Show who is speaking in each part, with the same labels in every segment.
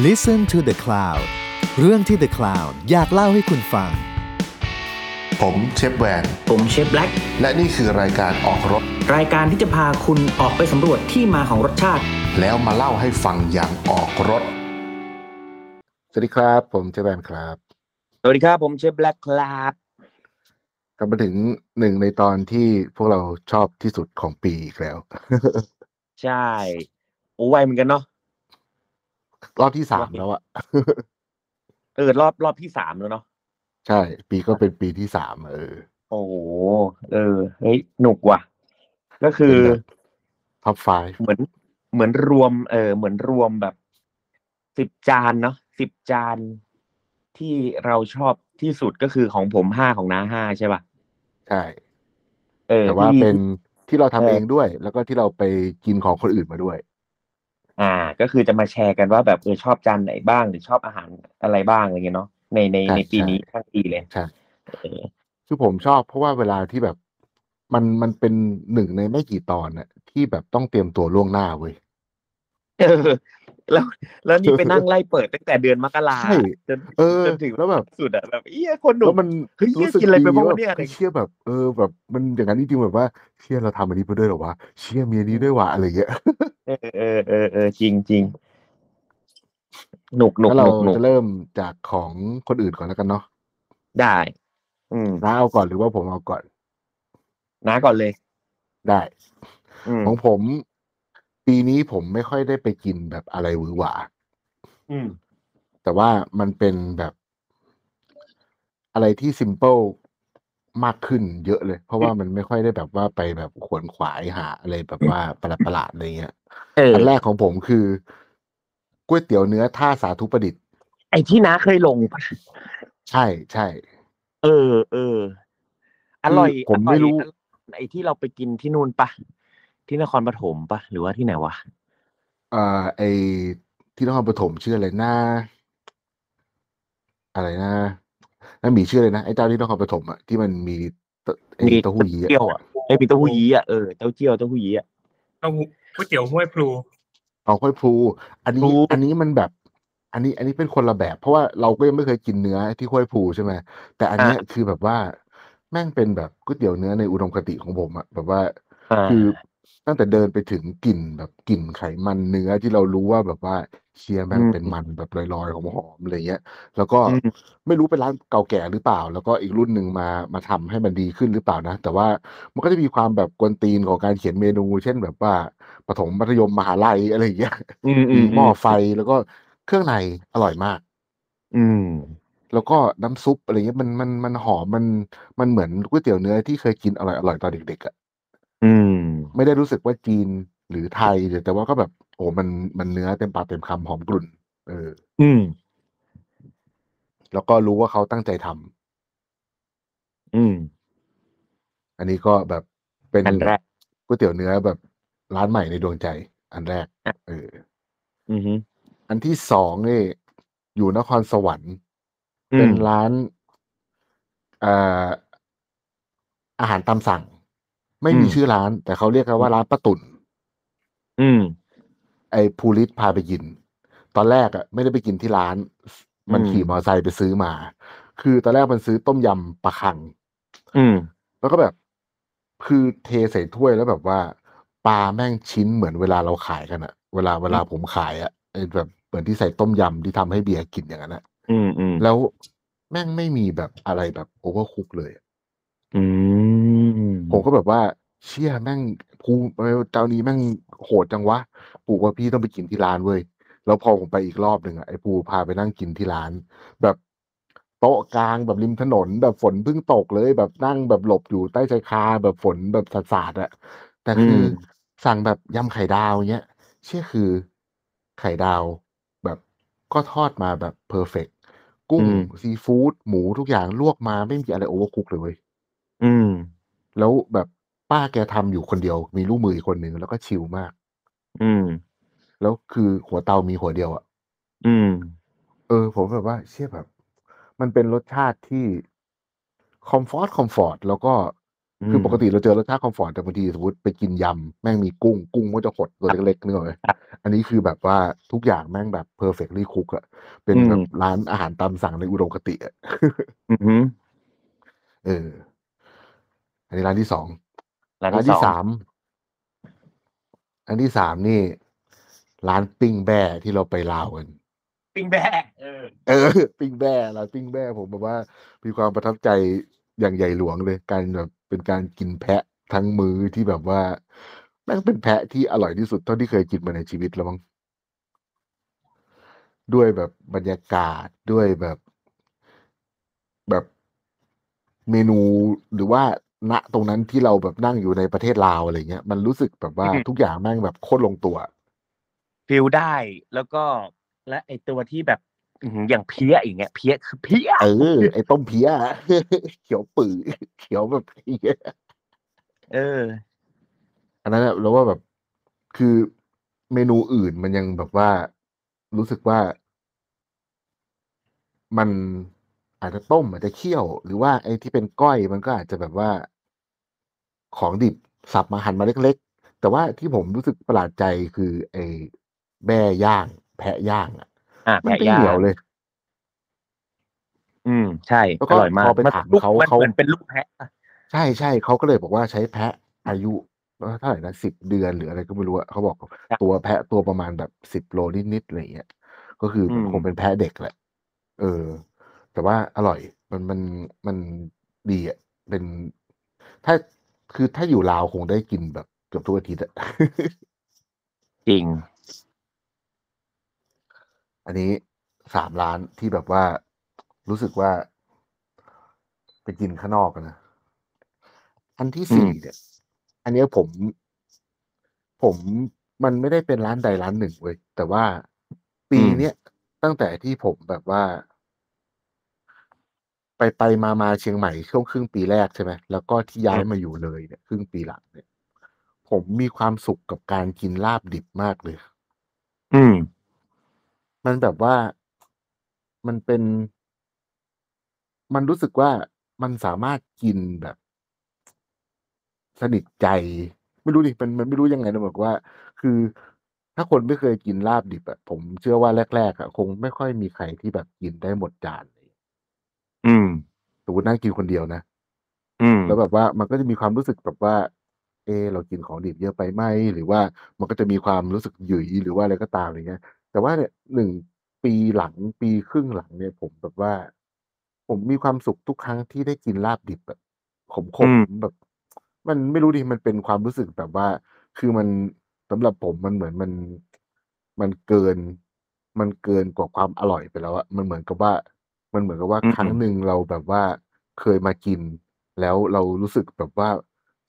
Speaker 1: Listen to the Cloud เรื่องที่ The Cloud อยากเล่าให้คุณฟัง
Speaker 2: ผมเชฟแวน
Speaker 3: ผมเชฟแบล็ก
Speaker 2: และนี่คือรายการออกรถ
Speaker 3: รายการที่จะพาคุณออกไปสำรวจที่มาของรสชาติ
Speaker 2: แล้วมาเล่าให้ฟังอย่างออกรถ สวัสดีครับ ผมเชฟแวนครับ
Speaker 3: สวัสดีครับ ผมเชฟแบล็กครับ
Speaker 2: กลับมาถึงหนึ่งในตอนที่พวกเราชอบที่สุดของปีอีกแล้ว
Speaker 3: ใช่ โอ้ไวเหมือนกันเนาะ
Speaker 2: รอบที่สามแล้วอะ
Speaker 3: เออรอบรอบที่สามแล้วเนาะ
Speaker 2: ใช่ ปีก็เป็นปีที่สามเออ
Speaker 3: โอ้โหเออเฮ้ยหนุกว่ะ ก็คือ
Speaker 2: เป็นแบบท็อปไฟ
Speaker 3: เหมือนเหมือนรวม เออ เหมือนรวมแบบสิบจานเนาะสิบจานที่เราชอบที่สุดก็คือของผมห้าของน้าห้าใช่ป่ะ
Speaker 2: ใช่
Speaker 3: เออ
Speaker 2: แต่ว่า
Speaker 3: ที่
Speaker 2: เป็นที่เราทำ
Speaker 3: เออ
Speaker 2: เองด้วย แล้วก็ที่เราไปกินของคนอื่นมาด้วย
Speaker 3: อ่า ก็คือจะมาแชร์กันว่าแบบเออชอบจานไหนบ้าง หรือชอบอาหารอะไรบ้างอะไรเงี้ยเนาะในใน
Speaker 2: ใช่
Speaker 3: ในปี
Speaker 2: ใช่
Speaker 3: นี้ทั้งปีเลย
Speaker 2: ใช่
Speaker 3: เออ
Speaker 2: คือผมชอบเพราะว่าเวลาที่แบบมันมันเป็นหนึ่งในไม่กี่ตอนน่ะที่แบบต้องเตรียมตัวล่วงหน้าเว้ย
Speaker 3: เออ แล้วแล้วนี่ไปนั่งไล่เปิดตั้งแต่เดือนมกรา
Speaker 2: ใช่
Speaker 3: จน
Speaker 2: เออ
Speaker 3: จนถึง
Speaker 2: แล้วแบบ
Speaker 3: สุดอะแบบเอี้ยคนหนุ่
Speaker 2: แล้ว
Speaker 3: ม
Speaker 2: มัน
Speaker 3: เฮ้ยเหี้ย
Speaker 2: รู้สึก
Speaker 3: กินอะไรไป
Speaker 2: ดี
Speaker 3: บ้างวะ
Speaker 2: ว่า
Speaker 3: เนี่ย
Speaker 2: ไอ้เชี่ยแบบเออแบบมันอย่างนั้นจริงๆแบบว่าเชี่ยเราทำอันนี้ไปด้วยเหรอวะเชี่ยมีอันนี้ด้วยวะอะไรเงี้ย
Speaker 3: เออเออเออเออจริงจริงหนุกหนุก
Speaker 2: แล้ว
Speaker 3: ห
Speaker 2: เรา
Speaker 3: นุกหนุก
Speaker 2: จะเริ่มจากของคนอื่นก่อนแล้วกันเนาะ
Speaker 3: ได้ อืม
Speaker 2: น้าเอาก่อนหรือว่าผมเอาก่อน
Speaker 3: น้าก่อนเลย
Speaker 2: ได้
Speaker 3: อืม
Speaker 2: ของผม ปีนี้ผมไม่ค่อยได้ไปกินแบบอะไรหวือหวา
Speaker 3: อืม
Speaker 2: แต่ว่ามันเป็นแบบอะไรที่ซิมเ l ิลมากขึ้นเยอะเลย เพราะว่ามันไม่ค่อยได้แบบว่าไปแบบขวนขวายหาอะไรแบบว่าประหลาดๆอะไรเงี้ย
Speaker 3: เออ
Speaker 2: อันแรกของผมคือก๋วยเตี๋ยวเนื้อท่าสาธุประดิษฐ์
Speaker 3: ไอ้ที่น้าเคยลงปะ
Speaker 2: ใช่ใช่
Speaker 3: เออเอออร่อย
Speaker 2: คือผมไม่รู้
Speaker 3: ออยไอ้ที่เราไปกินที่นู่นปะ ที่นครปฐมปะหรือว่าที่ไหนวะ
Speaker 2: เอ่อไอที่นครปฐมชื่ออะไรนะ อะไรนะนั่นมีชื่อเลยนะไอ้เจ้าที่นครปฐมอะที่มันมีเตไอ้
Speaker 3: มี
Speaker 2: เต้าหู้ยี้
Speaker 3: เต้าเจี้ยว
Speaker 2: อะ
Speaker 3: อะไอ้มีเต้าหู้ยี้อะเออเต้าเจี้ยวเต้าหู้ยี้อะ
Speaker 4: เต้าหู้ก๋วยเตี๋ยวห้วยพลู
Speaker 2: เอาค่อยพลู อัน
Speaker 3: พลู
Speaker 2: นี้อันนี้มันแบบ อันนี้อันนี้เป็นคนละแบบ เพราะว่าเราก็ยังไม่เคยกินเนื้อที่ค่อยพลูใช่ไหมแต่อันเนี้ยคือแบบว่า แม่งเป็นแบบก๋วยเตี๋ยวเนื้อในอุดมคติของผมอะแบบว่า
Speaker 3: อ่า
Speaker 2: คือ ตั้งแต่เดินไปถึงกลิ่นแบบกลิ่นไขมันเนื้อที่เรารู้ว่าแบบว่าเชียร์แม่งเป็นมันแบบลอยๆหอมๆอะไรเงี้ย แล้วก็
Speaker 3: อืม
Speaker 2: ไม่รู้เป็นร้านเก่าแก่หรือเปล่า แล้วก็อีกรุ่นหนึ่งมามาทำให้มันดีขึ้นหรือเปล่านะ แต่ว่ามันก็จะมีความแบบกวนตีนของการเขียนเมนู เช่นแบบว่าปฐมมัธยมมหาลัยอะไรอย่างเงี้ย
Speaker 3: อืมอื
Speaker 2: มี
Speaker 3: ม
Speaker 2: หม้อไฟแล้วก็เครื่องในอร่อยมาก
Speaker 3: อืม
Speaker 2: แล้วก็น้ำซุปอะไรเงี้ยมันมันมันหอมมันมันเหมือนก๋วยเตี๋ยวเนื้อที่เคยกินอร่อยอร่อยตอนเด็กๆอะ
Speaker 3: อืม
Speaker 2: ไม่ได้รู้สึกว่าจีนหรือไทยเลยแต่ว่าก็แบบ โอ้มันมันเนื้อเต็มปากเต็มคำหอมกลุ่น เออ
Speaker 3: อืม
Speaker 2: แล้วก็รู้ว่าเขาตั้งใจทำ
Speaker 3: อืม
Speaker 2: อันนี้ก็แบบเป็น
Speaker 3: อันแรก
Speaker 2: ก๋วยเตี๋ยวเนื้อแบบร้านใหม่ในดวงใจ อันแรก
Speaker 3: อะ
Speaker 2: เออ
Speaker 3: อืม
Speaker 2: อันที่สองนี่อยู่นครสวรรค์
Speaker 3: อื
Speaker 2: เป็น
Speaker 3: ม
Speaker 2: ร้านเอ่ออาหารตามสั่ง ไม่มี
Speaker 3: อืม
Speaker 2: ชื่อร้าน แต่เขาเรียกกันว่าร้านป้าตุ่น
Speaker 3: อืม
Speaker 2: ไอ้ภูริศพาไปกิน ตอนแรกอะไม่ได้ไปกินที่ร้าน มัน
Speaker 3: อืม
Speaker 2: ขี่มอเตอร์ไซค์ไปซื้อมา คือตอนแรกมันซื้อต้มยำปลาคัง
Speaker 3: อืม
Speaker 2: แล้วก็แบบ คือเทใส่ถ้วยแล้วแบบว่าปลาแม่งชิ้นเหมือนเวลาเราขายกันอะเวลาเวลาผมขายอะไอ้แบบเหมือนที่ใส่ต้มยำที่ทำให้เบียร์กินอย่างนั้นอะ
Speaker 3: อืมอืม
Speaker 2: แล้วแม่งไม่มีแบบอะไรแบบ overcook เลยอะ
Speaker 3: อืม
Speaker 2: ผมก็แบบว่าเชี่ยแม่งปูเจ้านี้แม่งโหดจังวะปูว่าพี่ต้องไปกินที่ร้านเว้ยแล้วพอผมไปอีกรอบหนึ่งอะไอ้ปูพาไปนั่งกินที่ร้าน แบบโต๊ะกลางแบบริมถนน แบบฝนเพิ่งตกเลย แบบนั่งแบบหลบอยู่ใต้ชายคาแบบฝนแบบสาดๆอะแต่คืออสั่งแบบยำไข่ดาวเงี้ยเชื่อคือไข่ดาว แบบก็ทอดมาแบบเพอร์เฟกกุ้ง
Speaker 3: อืม
Speaker 2: ซีฟู้ดหมูทุกอย่างลวกมาไม่มีอะไรโอเวอร์คุกเลยเว้ย
Speaker 3: อืม
Speaker 2: แล้วแบบป้าแกทำอยู่คนเดียว มีลูกมืออีกคนหนึ่งแล้วก็ชิลมาก
Speaker 3: อืม
Speaker 2: แล้วคือหัวเตามีหัวเดียวอะ่ะ
Speaker 3: อืม
Speaker 2: เออ ผมแบบว่า เชื่อแบบ มันเป็นรสชาติที่comfort comfort แล้วก็คือปกติเราเจอรสชาติ comfort แต่บางทีสมมติไปกินยำ แม่งมีกุ้ง กุ้งก็จะหดตัวเล็กๆนึกออกไหม
Speaker 3: ครับ
Speaker 2: อันนี้คือแบบว่าทุกอย่างแม่งแบบ perfectly cooked อะเป็น
Speaker 3: อืม
Speaker 2: แบบร้านอาหารตามสั่งในอุดมคติอะ
Speaker 3: อือฮึ
Speaker 2: เออ อันนี้ร้านที่สอง
Speaker 3: ร้าน
Speaker 2: ร้าน
Speaker 3: ที่
Speaker 2: ที่
Speaker 3: สอ
Speaker 2: สางมอันที่สามนี่ ร้านปิ้งแบ่ที่เราไปลาวกัน
Speaker 3: ปิ้งแบะเออ
Speaker 2: เออ ปิ้งแบ่ร้านปิ้งแบ่ผมแบบว่า มีความประทับใจอย่างใหญ่หลวงเลย การแบบเป็นการกินแพะทั้งมือที่แบบว่าแม่งเป็นแพะที่อร่อยที่สุดเท่าที่เคยกินมาในชีวิตแล้วมั้งด้วยแบบบรรยากาศด้วยแบบแบบเมนูหรือว่า ณตรงนั้นที่เราแบบนั่งอยู่ในประเทศลาวอะไรเงี้ย มันรู้สึกแบบว่า
Speaker 3: อืม
Speaker 2: ทุกอย่างแม่งแบบโคตรลงตัว
Speaker 3: ฟิลได้แล้วก็และไอตัวที่แบบอื้อหืออย่างเพี้ยอย่างเงี้ยเพี้ยคือเพี้ย
Speaker 2: เออ ไอ้ต้มเพี้ย เขียวปือเขียวแบบเพี้ย
Speaker 3: เออ
Speaker 2: อันนั้นอะเราว่าแบบคือเมนูอื่นมันยังแบบว่ารู้สึกว่ามันอาจจะต้มอาจจะเคี่ยว หรือว่าไอ้ที่เป็นก้อยมันก็อาจจะแบบว่า ของดิบสับมาหั่นมาเล็ก ๆ แต่ว่าที่ผมรู้สึกประหลาดใจคือไอ้แบ่ย่าง แพะย่างอะ
Speaker 3: อะ
Speaker 2: มัน
Speaker 3: แพะ
Speaker 2: เป็น
Speaker 3: ย่า
Speaker 2: เหนียว
Speaker 3: ง
Speaker 2: เลย
Speaker 3: อืม ใช่
Speaker 2: แล้วก็
Speaker 3: อร่อยมาก
Speaker 2: พอไป
Speaker 3: มัน
Speaker 2: ถาม
Speaker 3: ลูก
Speaker 2: เขา
Speaker 3: มัน
Speaker 2: เขา
Speaker 3: เหมือนเป็น
Speaker 2: เขา
Speaker 3: เหมือนเป็นลูกแพะอะ
Speaker 2: ใช่ใช่เขาก็เลยบอกว่าใช้แพะอายุเท่าไหร่นะสิบเดือนหรืออะไรก็ไม่รู้อะเขาบอกตัวแพะตัวประมาณแบบสิบโลนิดๆอะไรเงี้ยก็คืออคงเป็นแพะเด็กแหละ เออ แต่ว่าอร่อย มันมันมันดีอะเป็น ถ้า คือถ้าอยู่ลาวคงได้กินแบบเกือบทุกอาทิตย์อะ
Speaker 3: จริง
Speaker 2: อันนี้สามร้านที่แบบว่ารู้สึกว่า ไปกินข้างนอกอะนะอันที่สี่
Speaker 3: อืม
Speaker 2: เนี่ย อันเนี้ยผม ผมมันไม่ได้เป็นร้านใดร้านหนึ่งเว้ยแต่ว่าปีเนี้ยตั้งแต่ที่ผมแบบว่า ไปไปมามาเชียงใหม่ช่วงครึ่งปีแรกใช่ไหมแล้วก็ที่ย้ายมาอยู่เลยเนี่ยครึ่งปีหลังเนี่ย ผมมีความสุขกับการกินลาบดิบมากเลย
Speaker 3: อืม
Speaker 2: มันแบบว่ามันเป็น มันรู้สึกว่ามันสามารถกินแบบ สนิทใจ ไม่รู้ดิมันมันไม่รู้ยังไงนะบอกว่า คือถ้าคนไม่เคยกินลาบดิบอะผมเชื่อว่าแรกๆอะคงไม่ค่อยมีใครที่แบบกินได้หมดจานเลย
Speaker 3: อืม
Speaker 2: สมมตินั่งกินคนเดียวนะ
Speaker 3: อืม
Speaker 2: แล้วแบบว่ามันก็จะมีความรู้สึกแบบว่า เออเรากินของดิบเยอะไปไหม หรือว่ามันก็จะมีความรู้สึกหยุย หรือว่าอะไรก็ตามอะไรเงี้ย แต่ว่าเนี่ยหนึ่งปีหลัง ปีครึ่งหลังเนี่ย ผมแบบว่า ผมมีความสุขทุกครั้งที่ได้กินลาบดิบแบบขม
Speaker 3: อืม
Speaker 2: ๆ แบบ มันไม่รู้ดิ มันเป็นความรู้สึกแบบว่า คือมัน สำหรับผมมันเหมือนมัน มันเกิน มันเกินกว่าความอร่อยไปแล้วอะ มันเหมือนกับว่า มันเหมือนกับว่า
Speaker 3: อืม
Speaker 2: ครั้งหนึ่งเราแบบว่าเคยมากิน แล้วเรารู้สึกแบบว่า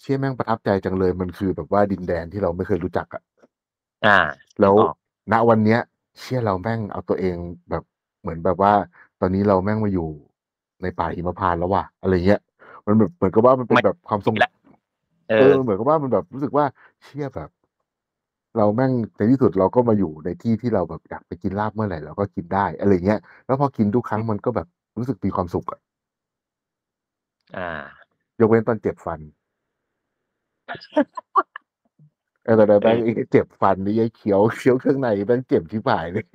Speaker 2: เชี่ยแม่งประทับใจจังเลย มันคือแบบว่าดินแดนที่เราไม่เคยรู้จักอะ
Speaker 3: อ่า
Speaker 2: แล้ว
Speaker 3: นึกออก
Speaker 2: ณวันเนี้ย เชี่ยเราแม่งเอาตัวเองแบบเหมือนแบบว่า ตอนนี้เราแม่งมาอยู่ในป่าหิมพานต์แล้วว่ะอะไรเงี้ย มันแบบเหมือนกับว่ามันเป็น
Speaker 3: ไม่
Speaker 2: แบบความทรง
Speaker 3: อีกแล้วเอ
Speaker 2: เอ
Speaker 3: อ
Speaker 2: อเหมือนกับว่ามันแบบรู้สึกว่าเชี่ยแบบ เราแม่งในที่สุดเราก็มาอยู่ในที่ที่เราแบบอยากไปกินลาบเมื่อไหร่เราก็กินได้อะไรเงี้ย แล้วพอกินทุกครั้งมันก็แบบรู้สึกมีความสุขอะ
Speaker 3: อ่า
Speaker 2: ยกเว้นตอนเจ็บฟันเออแต่แต่แบงค์ไอ้เจ็บฟันนี่ไอ้เคี้ยวเคี้ยวเครื่องในแบงค์เจ็บที่ผายเลย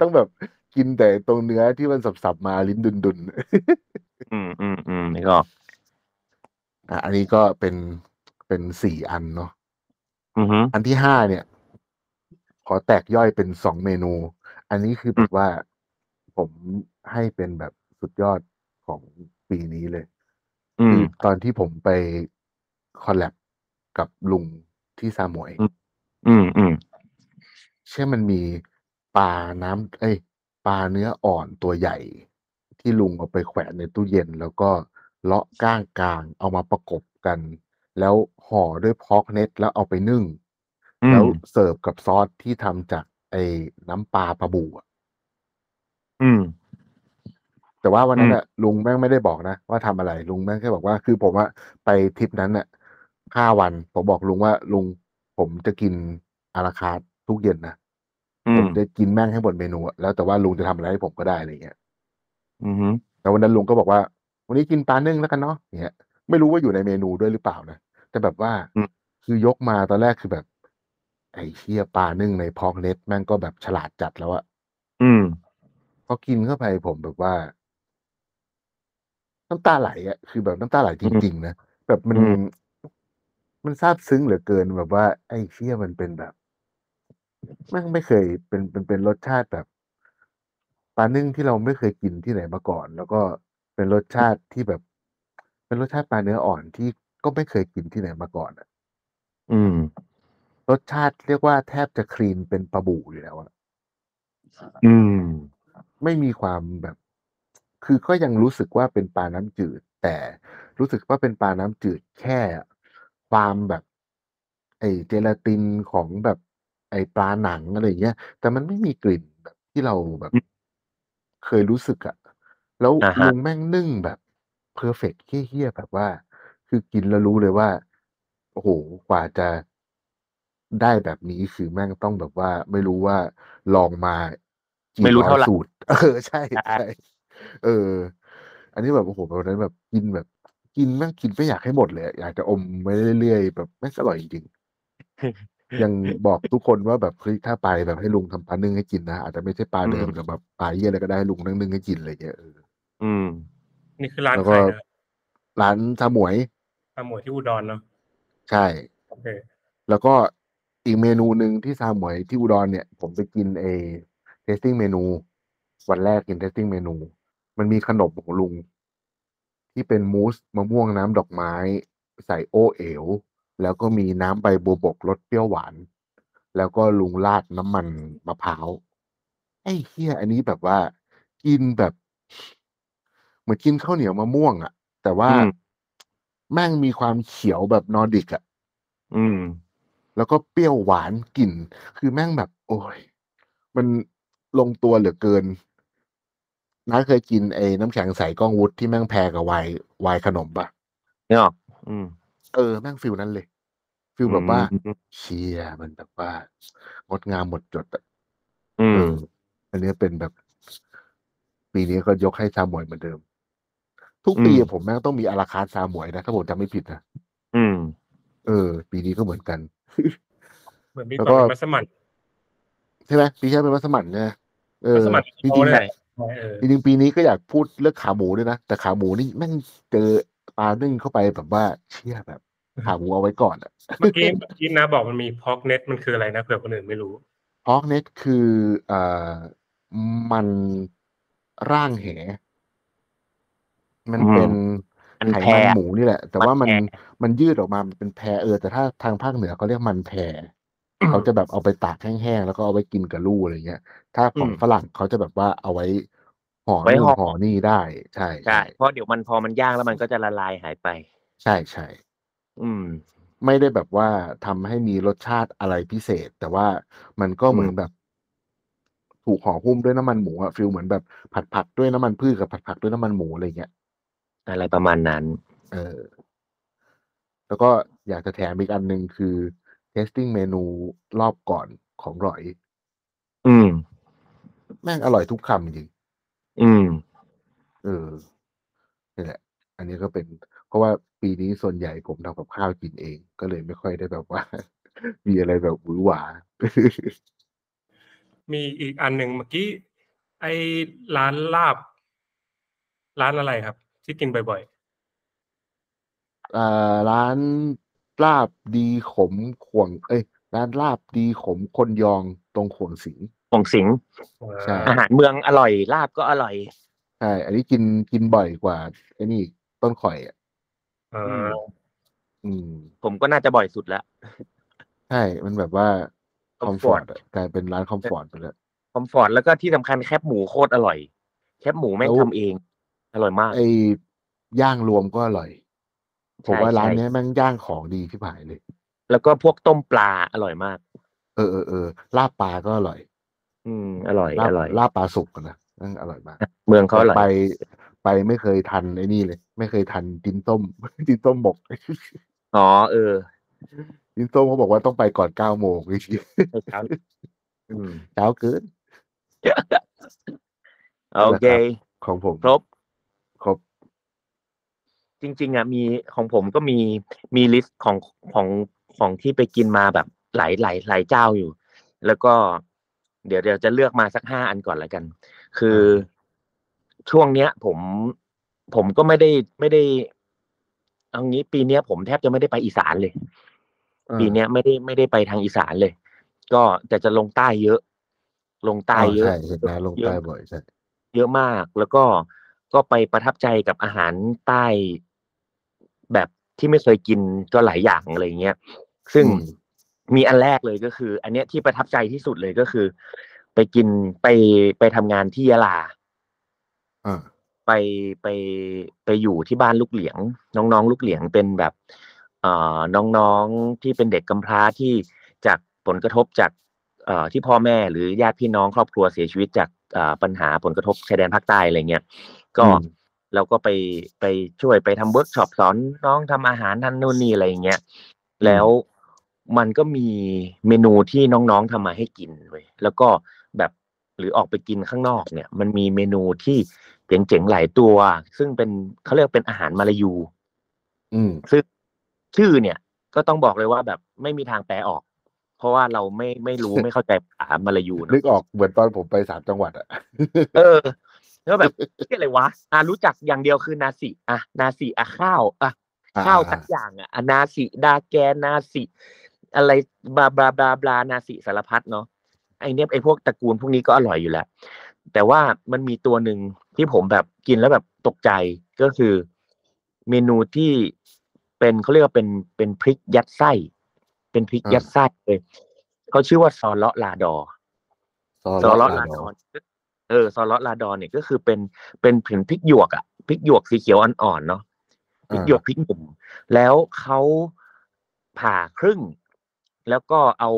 Speaker 2: ต้องแบบกินแต่ตรงเนื้อที่มันสับๆมาลิ้นดุนๆ
Speaker 3: อืมอืมอืมนึกออก
Speaker 2: อะอันนี้ก็เป็นเป็นสี่อันเนาะ
Speaker 3: อือฮึ
Speaker 2: อันที่ห้าเนี่ย ขอแตกย่อยเป็นสองเมนู อันนี้คือแบบว่าผมให้เป็นแบบสุดยอดของปีนี้เลย
Speaker 3: อื
Speaker 2: คื
Speaker 3: ม
Speaker 2: อตอนที่ผมไปคอลแลบกับลุงที่ซาหมวย
Speaker 3: อืม อืม อืม
Speaker 2: เช่นมันมีปลาน้ำ เอ้ย ปลาเนื้ออ่อนตัวใหญ่ ที่ลุงเอาไปแขวนในตู้เย็น แล้วก็เลาะก้างกลางเอามาประกบกัน แล้วห่อด้วยพอกเน็ตแล้วเอาไปนึ่ง
Speaker 3: อืม
Speaker 2: แล้วเสิร์ฟกับซอสที่ทำจากไอ้น้ำปลาปลาบูอะ
Speaker 3: อืม
Speaker 2: แต่ว่าวันนั้น
Speaker 3: อืม
Speaker 2: อะลุงแม่งไม่ได้บอกนะว่าทำอะไร ลุงแม่งแค่บอกว่า คือผมอะไปทริปนั้นอะห้าวัน ผมบอกลุงว่าลุงผมจะกินอาราคาร์ททุกเย็นนะ
Speaker 3: อื
Speaker 2: ผมม จะกินแม่งให้หมดเมนูอะแล้วแต่ว่าลุงจะทำอะไรให้ผมก็ได้อะไรเงี้ย
Speaker 3: อือฮึ
Speaker 2: แต่วันนั้นลุงก็บอกว่า วันนี้กินปลานึ่งแล้วกันเนาะอย่างเงี้ย ไม่รู้ว่าอยู่ในเมนูด้วยหรือเปล่านะ แต่แบบว่า
Speaker 3: อืม
Speaker 2: คือยกมาตอนแรกคือแบบ ไอ้เชี่ยปลานึ่งในพอกเน็ตแม่งก็แบบฉลาดจัดแล้วอะ
Speaker 3: อืม
Speaker 2: พอกินเข้าไปผมแบบว่า น้ำตาไหลอะคือแบบน้ำตาไหลจริงๆนะแบบมัน
Speaker 3: อืม
Speaker 2: มันซาบซึ้งเหลือเกินแบบว่า ไอ้เชี่ยมันเป็นแบบแม่งไม่เคยเป็นเป็นเป็นรสชาติแบบปลานึ่งที่เราไม่เคยกินที่ไหนมาก่อน แล้วก็เป็นรสชาติที่แบบ เป็นรสชาติปลาเนื้ออ่อนที่ ก็ไม่เคยกินที่ไหนมาก่อนอะ
Speaker 3: อืม
Speaker 2: รสชาติเรียกว่าแทบจะคลีนเป็นปลาบูอยู่แล้วอะ
Speaker 3: อืม
Speaker 2: ไม่มีความแบบ คือก็ยังรู้สึกว่าเป็นปลาน้ำจืด แต่รู้สึกว่าเป็นปลาน้ำจืดแค่ความแบบ ไอ้เจลาตินของแบบไอ้ปลาหนังอะไรอย่างเงี้ย แต่มันไม่มีกลิ่นแบบที่เราแบบ
Speaker 3: อืม
Speaker 2: เคยรู้สึกอะแล้ว
Speaker 3: อ่าฮะ
Speaker 2: ลุงแม่งนึ่งแบบเพอร์เฟกเฮี้ยๆแบบว่า คือกินแล้วรู้เลยว่า โอ้โห กว่าจะได้แบบนี้ คือแม่งต้องแบบว่า ไม่รู้ว่าลองมากี่
Speaker 3: ไม่รู้เท่าไหร่
Speaker 2: สูตร เออ ใช่
Speaker 3: ใช่
Speaker 2: ใช่เออ อันนี้แบบโอ้โหแบบนั้นแบบกินแบบ กินแม่งกินไม่อยากให้หมดเลยอะอยากจะอมไปเรื่อยๆแบบแม่งอร่อยจริงๆยังบอกทุกคนว่าแบบเฮ้ยถ้าไปแบบให้ลุงทำปลานึ่งให้กินนะอาจจะไม่ใช่ปลาเดิม
Speaker 3: อืม
Speaker 2: แต่แบบปลาเยี่ยอะไรก็ได้ให้ลุงนั่งนึ่งให้กินอะไรเงี้ยเออ
Speaker 3: อืม
Speaker 4: นี่คือร้าน
Speaker 2: แล้วก็
Speaker 4: ขายเนื้อ
Speaker 2: ร้านชาหมวย
Speaker 4: ซาหมวยที่อุดรเนาะ
Speaker 2: ใช่
Speaker 4: โอเค
Speaker 2: แล้วก็อีกเมนูหนึ่งที่ซาหมวยที่อุดรเนี่ย ผมไปกินเอ tasting menu วันแรกกิน tasting menu มันมีขนมของลุง ที่เป็นมูสมะม่วงน้ำดอกไม้ ใส่โอเอ๋วแล้วก็มีน้ำใบบัวบกรสเปรี้ยวหวาน แล้วก็ลุงราดน้ำมันมะพร้าวไอ้เหี้ยอันนี้แบบว่า กินแบบ เหมือนกินข้าวเหนียวมะม่วงอะแต่ว่า
Speaker 3: อืม
Speaker 2: แม่งมีความเขียวแบบนอร์ดิกอะ
Speaker 3: อืม
Speaker 2: แล้วก็เปรี้ยวหวานกลิ่น คือแม่งแบบ โอ้ย มันลงตัวเหลือเกินน้าเคยกินไอ้น้ำแข็งใสก้องวุฒที่แม่งแพรกับไวน์ไวน์ขนมปะ
Speaker 3: นี่ออกอืม
Speaker 2: เออ แม่งฟิลนั้นเลย ฟิลแบบว่า
Speaker 3: อืม
Speaker 2: เชียมันแบบว่างดงามหมดจดอะ
Speaker 3: อื
Speaker 2: เอ
Speaker 3: ม
Speaker 2: ออันนี้เป็นแบบ ปีนี้ก็ยกให้ซาหมวยเหมือนเดิม ทุกปี
Speaker 3: อืม
Speaker 2: อะผมแม่งต้องมีอาราคาร์ทซาหมวยนะถ้าผมจำไม่ผิดนะ
Speaker 3: อืม
Speaker 2: เออ ปีนี้ก็เหมือนกัน
Speaker 4: เหมือนมี
Speaker 2: แล้ว
Speaker 4: ควา
Speaker 2: ก็
Speaker 4: มเป็นมัสมั่น
Speaker 2: ใช่ไหมปีที่แล้วเป็นมัสมั่นใช่ไหมเออ
Speaker 4: มัสมั่น
Speaker 2: จริง
Speaker 4: โต
Speaker 2: ๆ
Speaker 4: เลยเออ
Speaker 2: จริงๆปีนี้ก็อยากพูดเรื่องขาหมูด้วยนะแต่ขาหมูนี่แม่งเจอปลานึ่งเข้าไปแบบว่าเชี่ยแบบขาหมูเอาไว้ก่อนอะ
Speaker 4: เมื่อกี้เมื่อกี้นะบอกมันมีพอกเน็ตมันคืออะไรนะเผื่อคนอื่นไม่รู้
Speaker 2: พอกเน็ตคือเอ่อมันร่างแห มัน
Speaker 3: อืม
Speaker 2: เป็น
Speaker 3: มัน
Speaker 2: ไข
Speaker 3: แพร
Speaker 2: มันหมูนี่แหละ แต่ว่ามัน
Speaker 3: มันแพร
Speaker 2: มันยืดออกมามันเป็นแพรเออแต่ถ้าทางภาคเหนือเขาเรียกมันแพรเขาจะแบบเอาไปตากแห้งๆแล้วก็เอาไว้กินกับลู่อะไรเงี้ย ถ้าของ
Speaker 3: อืม
Speaker 2: ฝรั่งเขาจะแบบว่าเอาไว้ห่อ
Speaker 3: ไว้
Speaker 2: นู่น
Speaker 3: ห่อ
Speaker 2: ห่อนี่ได้ใช่
Speaker 3: ใช่เพราะเดี๋ยวมันพอมันย่างแล้วมันก็จะละลายหายไป
Speaker 2: ใช่ใช่
Speaker 3: อืม
Speaker 2: ไม่ได้แบบว่าทำให้มีรสชาติอะไรพิเศษ แต่ว่ามันก็เหมือนแบบ ถูกห่อหุ้มด้วยน้ำมันหมูอะฟิลเหมือนแบบผัดผัดด้วยน้ำมันพืชกับผัดผัดด้วยน้ำมันหมูอะไรเงี้ย
Speaker 3: อะไรประมาณนั้น
Speaker 2: เออ แล้วก็อยากจะแถมอีกอันหนึ่งคือ testing เมนูรอบก่อนของหรอย
Speaker 3: อืม
Speaker 2: แม่งอร่อยทุกคำจริง
Speaker 3: อืม
Speaker 2: เออนี่แหละ อันนี้ก็เป็น เพราะว่าปีนี้ส่วนใหญ่ผมทำกับข้าวกินเอง ก็เลยไม่ค่อยได้แบบว่า มีอะไรแบบหวือหวา
Speaker 4: มีอีกอันหนึ่งเมื่อกี้ ไอ้ร้านลาบ ร้านอะไรครับ ที่กินบ่อย
Speaker 2: อ่าร้านลาบดีขมขวง เอ้ย ร้านลาบดีขมคนยองตรงขวงสิง
Speaker 3: ของสิงห์
Speaker 4: ๆ
Speaker 2: ใช่
Speaker 3: อาหารเมืองอร่อย ลาบก็อร่อย
Speaker 2: ใช่อันนี้กินกินบ่อยกว่าไอ้นี่ต้นข่อยอะ
Speaker 4: เอ
Speaker 3: อื
Speaker 4: อ
Speaker 3: ม
Speaker 2: อืม
Speaker 3: ผมก็น่าจะบ่อยสุดแล้ว
Speaker 2: ใช่ มันแบบว่าคอมฟอร์
Speaker 3: comfort
Speaker 2: ตกลายเป็นร้านคอมฟอร์ตไปแล้ว
Speaker 3: คอมฟอร์ตแล้วก็ที่สำคัญแคบหมูโคตรอร่อย แคบหมูแม่ง
Speaker 2: แล้ว
Speaker 3: ทำเอง อร่อยมาก
Speaker 2: ไอ้ย่างรวมก็อร่อย ผม
Speaker 3: ใช่
Speaker 2: ว่าร้าน
Speaker 3: ใช่
Speaker 2: เนี้ยแม่งย่างของดีที่ผายเลย
Speaker 3: แล้วก็พวกต้มปลาอร่อยมาก
Speaker 2: เออเออเออลาบปลาก็อร่อย
Speaker 3: อืม อร่อย
Speaker 2: ลาบ
Speaker 3: อร่อย
Speaker 2: ลาบปลาสุกอะนะนั่นอร่อยมาก
Speaker 3: เมืองเขาอร่อย
Speaker 2: ไปไปไม่เคยทันไอ้นี่เลย ไม่เคยทันดินต้มดินต้มหมก
Speaker 3: อ๋อเออ
Speaker 2: ดินต้มเขาบอกว่าต้องไปก่อนเก้าโมงจริง
Speaker 3: ให้เช้าอืม
Speaker 2: ๆเช้าเกิน
Speaker 3: โอเค
Speaker 2: ของผม
Speaker 3: ครบ
Speaker 2: ครบ
Speaker 3: จริง ๆอะมีของผมก็มีมี list ของของของที่ไปกินมาแบบหลายหลายหลายเจ้าอยู่ แล้วก็เดี๋ยวเดี๋ยวจะเลือกมาสักห้าอันก่อนแล้วกัน คือช่วงเนี้ย ผมผมก็ไม่ได้ไม่ได้เอางี้ปีเนี้ยผมแทบจะไม่ได้ไปอีสานเลย
Speaker 2: อ่า
Speaker 3: ปีเนี้ยไม่ได้ไม่ได้ไปทางอีสานเลย ก็แต่จะลงใต้เยอะ ลงใต้เยอะ
Speaker 2: ใช่เห็นนะลงใต้บ่อยใช่
Speaker 3: เยอะมากแล้วก็ ก็ไปประทับใจกับอาหารใต้แบบที่ไม่เคยกินก็หลายอย่างอะไรเงี้ย ซึ่ง
Speaker 2: อืม
Speaker 3: มีอันแรกเลยก็คือ อันเนี้ยที่ประทับใจที่สุดเลยก็คือ ไปกินไปไปทำงานที่ยะลา
Speaker 2: อ่า
Speaker 3: ไปไปไปอยู่ที่บ้านลูกเหลียง น้องๆ ลูกเหลียงเป็นแบบเอ่อน้องๆที่เป็นเด็กกำพร้าที่จากผลกระทบจากเอ่อที่พ่อแม่หรือญาติพี่น้องครอบครัวเสียชีวิตจากเอ่อปัญหาผลกระทบชายแดนภาคใต้อะไรเงี้ย ก็
Speaker 2: อืม
Speaker 3: เราก็ไปไปช่วยไปทำเวิร์กช็อปสอนน้องทำอาหารนั่นนู่นนี่อะไรอย่างเงี้ยแล้วมันก็มีเมนูที่น้องๆทำมาให้กินเว้ยแล้วก็แบบหรือออกไปกินข้างนอกเนี่ย มันมีเมนูที่เจ๋งๆหลายตัว ซึ่งเป็นเขาเรียกเป็นอาหารมาลายู
Speaker 2: อืม
Speaker 3: ซึ่งชื่อเนี่ย ก็ต้องบอกเลยว่าแบบไม่มีทางแปลออก เพราะว่าเราไม่ไม่รู้ ไม่เข้าใจภาษามาลายูเน
Speaker 2: นึ
Speaker 3: อะ
Speaker 2: กออกเหมือนตอนผมไปสามจังหวัดอะ
Speaker 3: เออ แล้วแบบเรียกอะไรวะอ่ารู้จักอย่างเดียวคือนาสิอะนาสิอะข้าวอะ
Speaker 2: อ่า
Speaker 3: ข้าวสักอย่างอะอะนาสิดาแกนนาสิอะไรบลาบลาบลาบลานาสิสารพัดเนาะไอเนี้ยไอพวกตระกูลพวกนี้ก็อร่อยอยู่แล้วแต่ว่ามันมีตัวหนึ่งที่ผมแบบกินแล้วแบบตกใจก็คือเมนูที่เป็นเขาเรียกว่าเป็นเป็นพริกยัดไส้ เป็นพริกยัดไส้เลยเขาชื่อว่าซอเลาะลาดอซอเลาะลาดอน เออซอเลาะลาดอนเนี่ยก็คือเป็นเป็นผืนพริกหยวกอะพริกหยวกสีเขียวอ่อนๆเนาะพริกหยวกพริกหนุ่มแล้วเขาผ่าครึ่ง แล้วก็เอา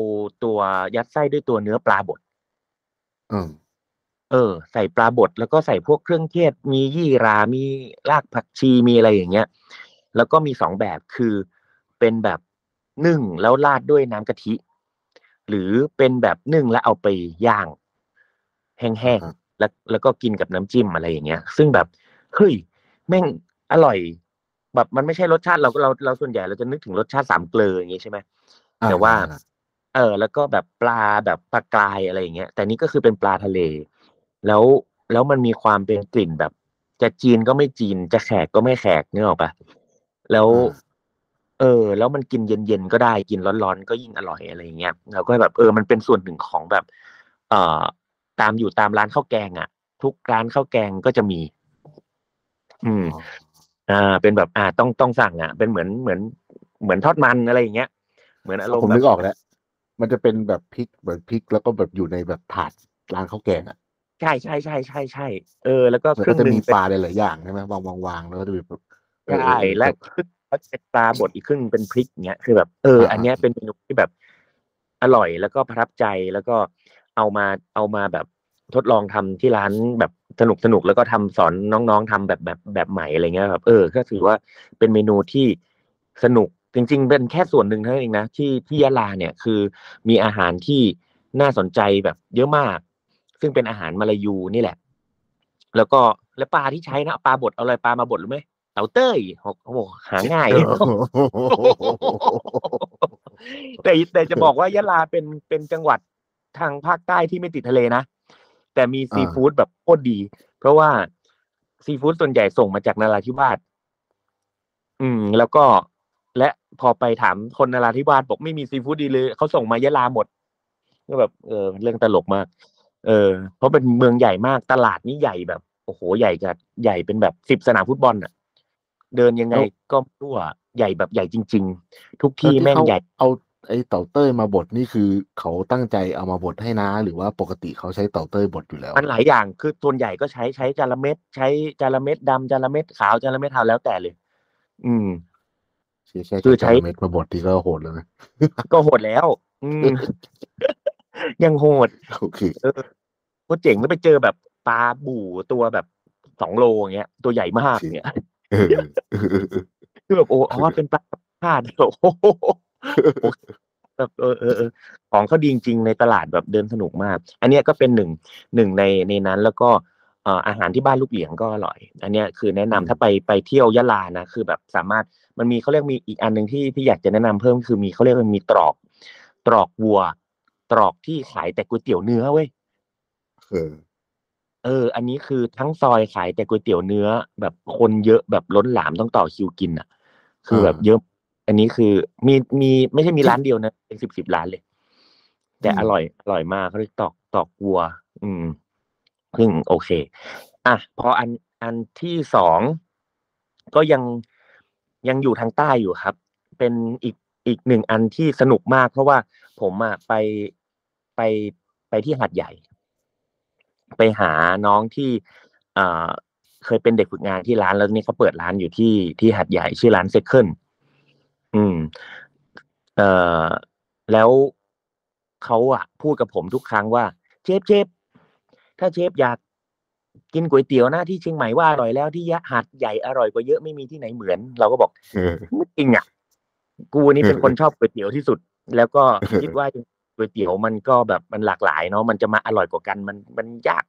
Speaker 3: ตัวยัดไส้ด้วยตัวเนื้อปลาบด
Speaker 2: อืม
Speaker 3: เออ ใส่ปลาบดแล้วก็ใส่พวกเครื่องเทศมียี่รามีรากผักชีมีอะไรอย่างเงี้ย แล้วก็มีสองแบบคือเป็นแบบนึ่งแล้วราดด้วยน้ำกะทิ หรือเป็นแบบนึ่งแล้วเอาไปย่าง แห้ง
Speaker 2: อ่า
Speaker 3: ๆ แล้วแล้วก็กินกับน้ำจิ้มอะไรอย่างเงี้ย ซึ่งแบบเฮ้ยแม่งอร่อย แบบมันไม่ใช่รสชาติเราเราเราส่วนใหญ่เราจะนึกถึงรสชาติสามเกลืออย่างงี้ใช่ไหมแต่ว่า
Speaker 2: อ่
Speaker 3: เออ แล้วก็แบบปลาแบบปลากรายอะไรอย่างเงี้ย แต่นี่ก็คือเป็นปลาทะเล แล้วแล้วมันมีความเป็นกลิ่นแบบ จะจีนก็ไม่จีน จะแขกก็ไม่แขกนึกออกปะแล้ว
Speaker 2: อ่า
Speaker 3: เออ แล้วมันกินเย็นๆก็ได้กินร้อนๆก็ยิ่งอร่อยอะไรอย่างเงี้ยเราก็แบบเออมันเป็นส่วนหนึ่งของแบบ เอ่อ ตามอยู่ตามร้านข้าวแกงอะ ทุกร้านข้าวแกงก็จะมี อืม
Speaker 2: อ๋อ
Speaker 3: อ่า เป็นแบบอ่าต้องต้องสั่งอะ เป็นเหมือนเหมือนเหมือนทอดมันอะไรอย่างเงี้ย เหมือนอารมณ์
Speaker 2: ผม
Speaker 3: แบบ
Speaker 2: นึกออกแล้วมันจะเป็นแบบพริกเหมือนพริกแล้วก็แบบอยู่ในแบบถาดร้านข้าวแกงอะ
Speaker 3: ใช่ใช่ใช่ใช่ใช่เออ แล้วก็
Speaker 2: มัน
Speaker 3: ครึ่
Speaker 2: ก็
Speaker 3: ง
Speaker 2: จะ
Speaker 3: หนึ่ง
Speaker 2: มี
Speaker 3: เป็น
Speaker 2: ปลาหลายๆอย่างใช่ไหมวางวางวางแล้วก็จะมีแบบเออ
Speaker 3: ใช่
Speaker 2: เออ
Speaker 3: และ
Speaker 2: แบบ
Speaker 3: ครึ่งแล้วเป็นปลาบดอีกครึ่งเป็นพริกเงี้ยคือแบบเออ
Speaker 2: อ่า
Speaker 3: อันเนี้ยเป็นเมนูที่แบบอร่อยแล้วก็ประทับใจแล้วก็ เอามาเอามาแบบทดลองทำที่ร้านแบบสนุกสนุกแล้วก็ทำสอนน้องๆทำแบบแบบแบบใหม่อะไรเงี้ยแบบเออ ก็ถือว่าเป็นเมนูที่สนุกจริง ๆ เป็นแค่ส่วนหนึ่งเท่านั้นเองนะที่ที่ยะลาเนี่ยคือมีอาหารที่น่าสนใจแบบเยอะมาก ซึ่งเป็นอาหารมาลายูนี่แหละ แล้วก็แล้วปลาที่ใช้นะเอาปลาบดเอาอะไรปลามาบดหรือไม่เต่าเต้ยโอ้โหหาง่ายแต่แต่จะบอกว่ายะลาเป็นเป็นจังหวัด ทางภาคใต้ที่ไม่ติดทะเลนะ แต่มีซี
Speaker 2: อ่า
Speaker 3: ฟู้ดแบบโคตรดี เพราะว่าซีฟู้ดส่วนใหญ่ส่งมาจากนราธิวาสอืม แล้วก็และพอไปถามคนนราธิวาสบอกไม่มีซีฟู้ดดีเลยเขาส่งมายะลาหมดก็แบบเออเรื่องตลกมาก เออ เพราะเป็นเมืองใหญ่มากตลาดนี่ใหญ่แบบโอ้โหใหญ่จัดใหญ่เป็นแบบสิบสนามฟุตบอลอะ เดินยังไงก็ไม่ทั่วใหญ่แบบใหญ่จริง ๆ ทุกที่
Speaker 2: ล้ว
Speaker 3: แม่ง
Speaker 2: เขา
Speaker 3: ใหญ่
Speaker 2: เอา ไอ้เต่าเต้ยมาบดนี่คือเขาตั้งใจเอามาบดให้นะ หรือว่าปกติเขาใช้เต่าเต้ยบดอยู่แล้ว
Speaker 3: มันหลายอย่างคือส่วนใหญ่ก็ใช้ใช้จาระเม็ดใช้จาระเม็ดดำจาระเม็ดขาวจาระเม็ดเทาแล้วแต่เลย อืม
Speaker 2: ใช่ใช่
Speaker 3: คือใช้
Speaker 2: เม็ดมาบดที่ก็โหดเลยนะ
Speaker 3: ก็โหดแล้ว อืม ยังโหด
Speaker 2: โอเค
Speaker 3: เออก็เจ๋งแล้วไปเจอแบบปลาบู่ตัวแบบสองโลอย่างเงี้ย ตัวใหญ่มากเนี่ย
Speaker 2: เออเออเออเออ
Speaker 3: คือแบบโอ้อ๋อเป็นปลาพาดโอ้โห แบบเออเออเออของเขาดีจริงๆในตลาดแบบเดินสนุกมาก อันเนี้ยก็เป็นหนึ่งหนึ่งในในนั้นแล้วก็เออ่าอาหารที่บ้านลูกเหลียงก็อร่อย อันเนี้ยคือแนะนำ
Speaker 2: อืม
Speaker 3: ถ้าไปไปเที่ยวยะลานะคือแบบสามารถมันมีเขาเรียกมีอีกอันหนึ่งที่ที่อยากจะแนะนำเพิ่มคือมีเขาเรียกว่ามีตรอก ตรอกวัว ตรอกที่ขายแต่ก๋วยเตี๋ยวเนื้อเว้ย
Speaker 2: เออ
Speaker 3: เออ อันนี้คือทั้งซอยขายแต่ก๋วยเตี๋ยวเนื้อ แบบคนเยอะแบบล้นหลามต้องต่อคิวกินอะ คือแบบ
Speaker 2: อ่า
Speaker 3: เยอะ อันนี้คือมีมีไม่ใช่มีร้านเดียวนะเป็นสิบสิบร้านเลย แต่
Speaker 2: อืม
Speaker 3: อร่อยอร่อยมากเขาเรียกตอกตอกวัว อืมซึ่งโอเค อะพออันอันที่สองก็ยังยังอยู่ทางใต้อยู่ครับ เป็นอีกอีกหนึ่งอันที่สนุกมาก เพราะว่าผมอะไปไปไปที่หาดใหญ่ ไปหาน้องที่เอ่อเคยเป็นเด็กฝึกงานที่ร้านแล้วนี่เขาเปิดร้านอยู่ที่ที่หัดใหญ่ชื่อร้านเซคเคิล อืม เอ่อ แล้วเขาอะพูดกับผมทุกครั้งว่า เชฟ เชฟ ถ้าเชฟอยากกินก๋วยเตี๋ยวหน้าที่เชียงใหม่ว่าอร่อยแล้ว ที่ยะหัดใหญ่อร่อยกว่าเยอะ ไม่มีที่ไหนเหมือน เราก็บอก
Speaker 2: เออ
Speaker 3: ไม่จริงอะกูนี่เป็นคนชอบก๋วยเตี๋ยวที่สุด แล้วก็คิดว่า ก๋วยเตี๋ยวมันก็แบบมันหลากหลายเนาะ มันจะมาอร่อยกว่ากันมัน มันยาก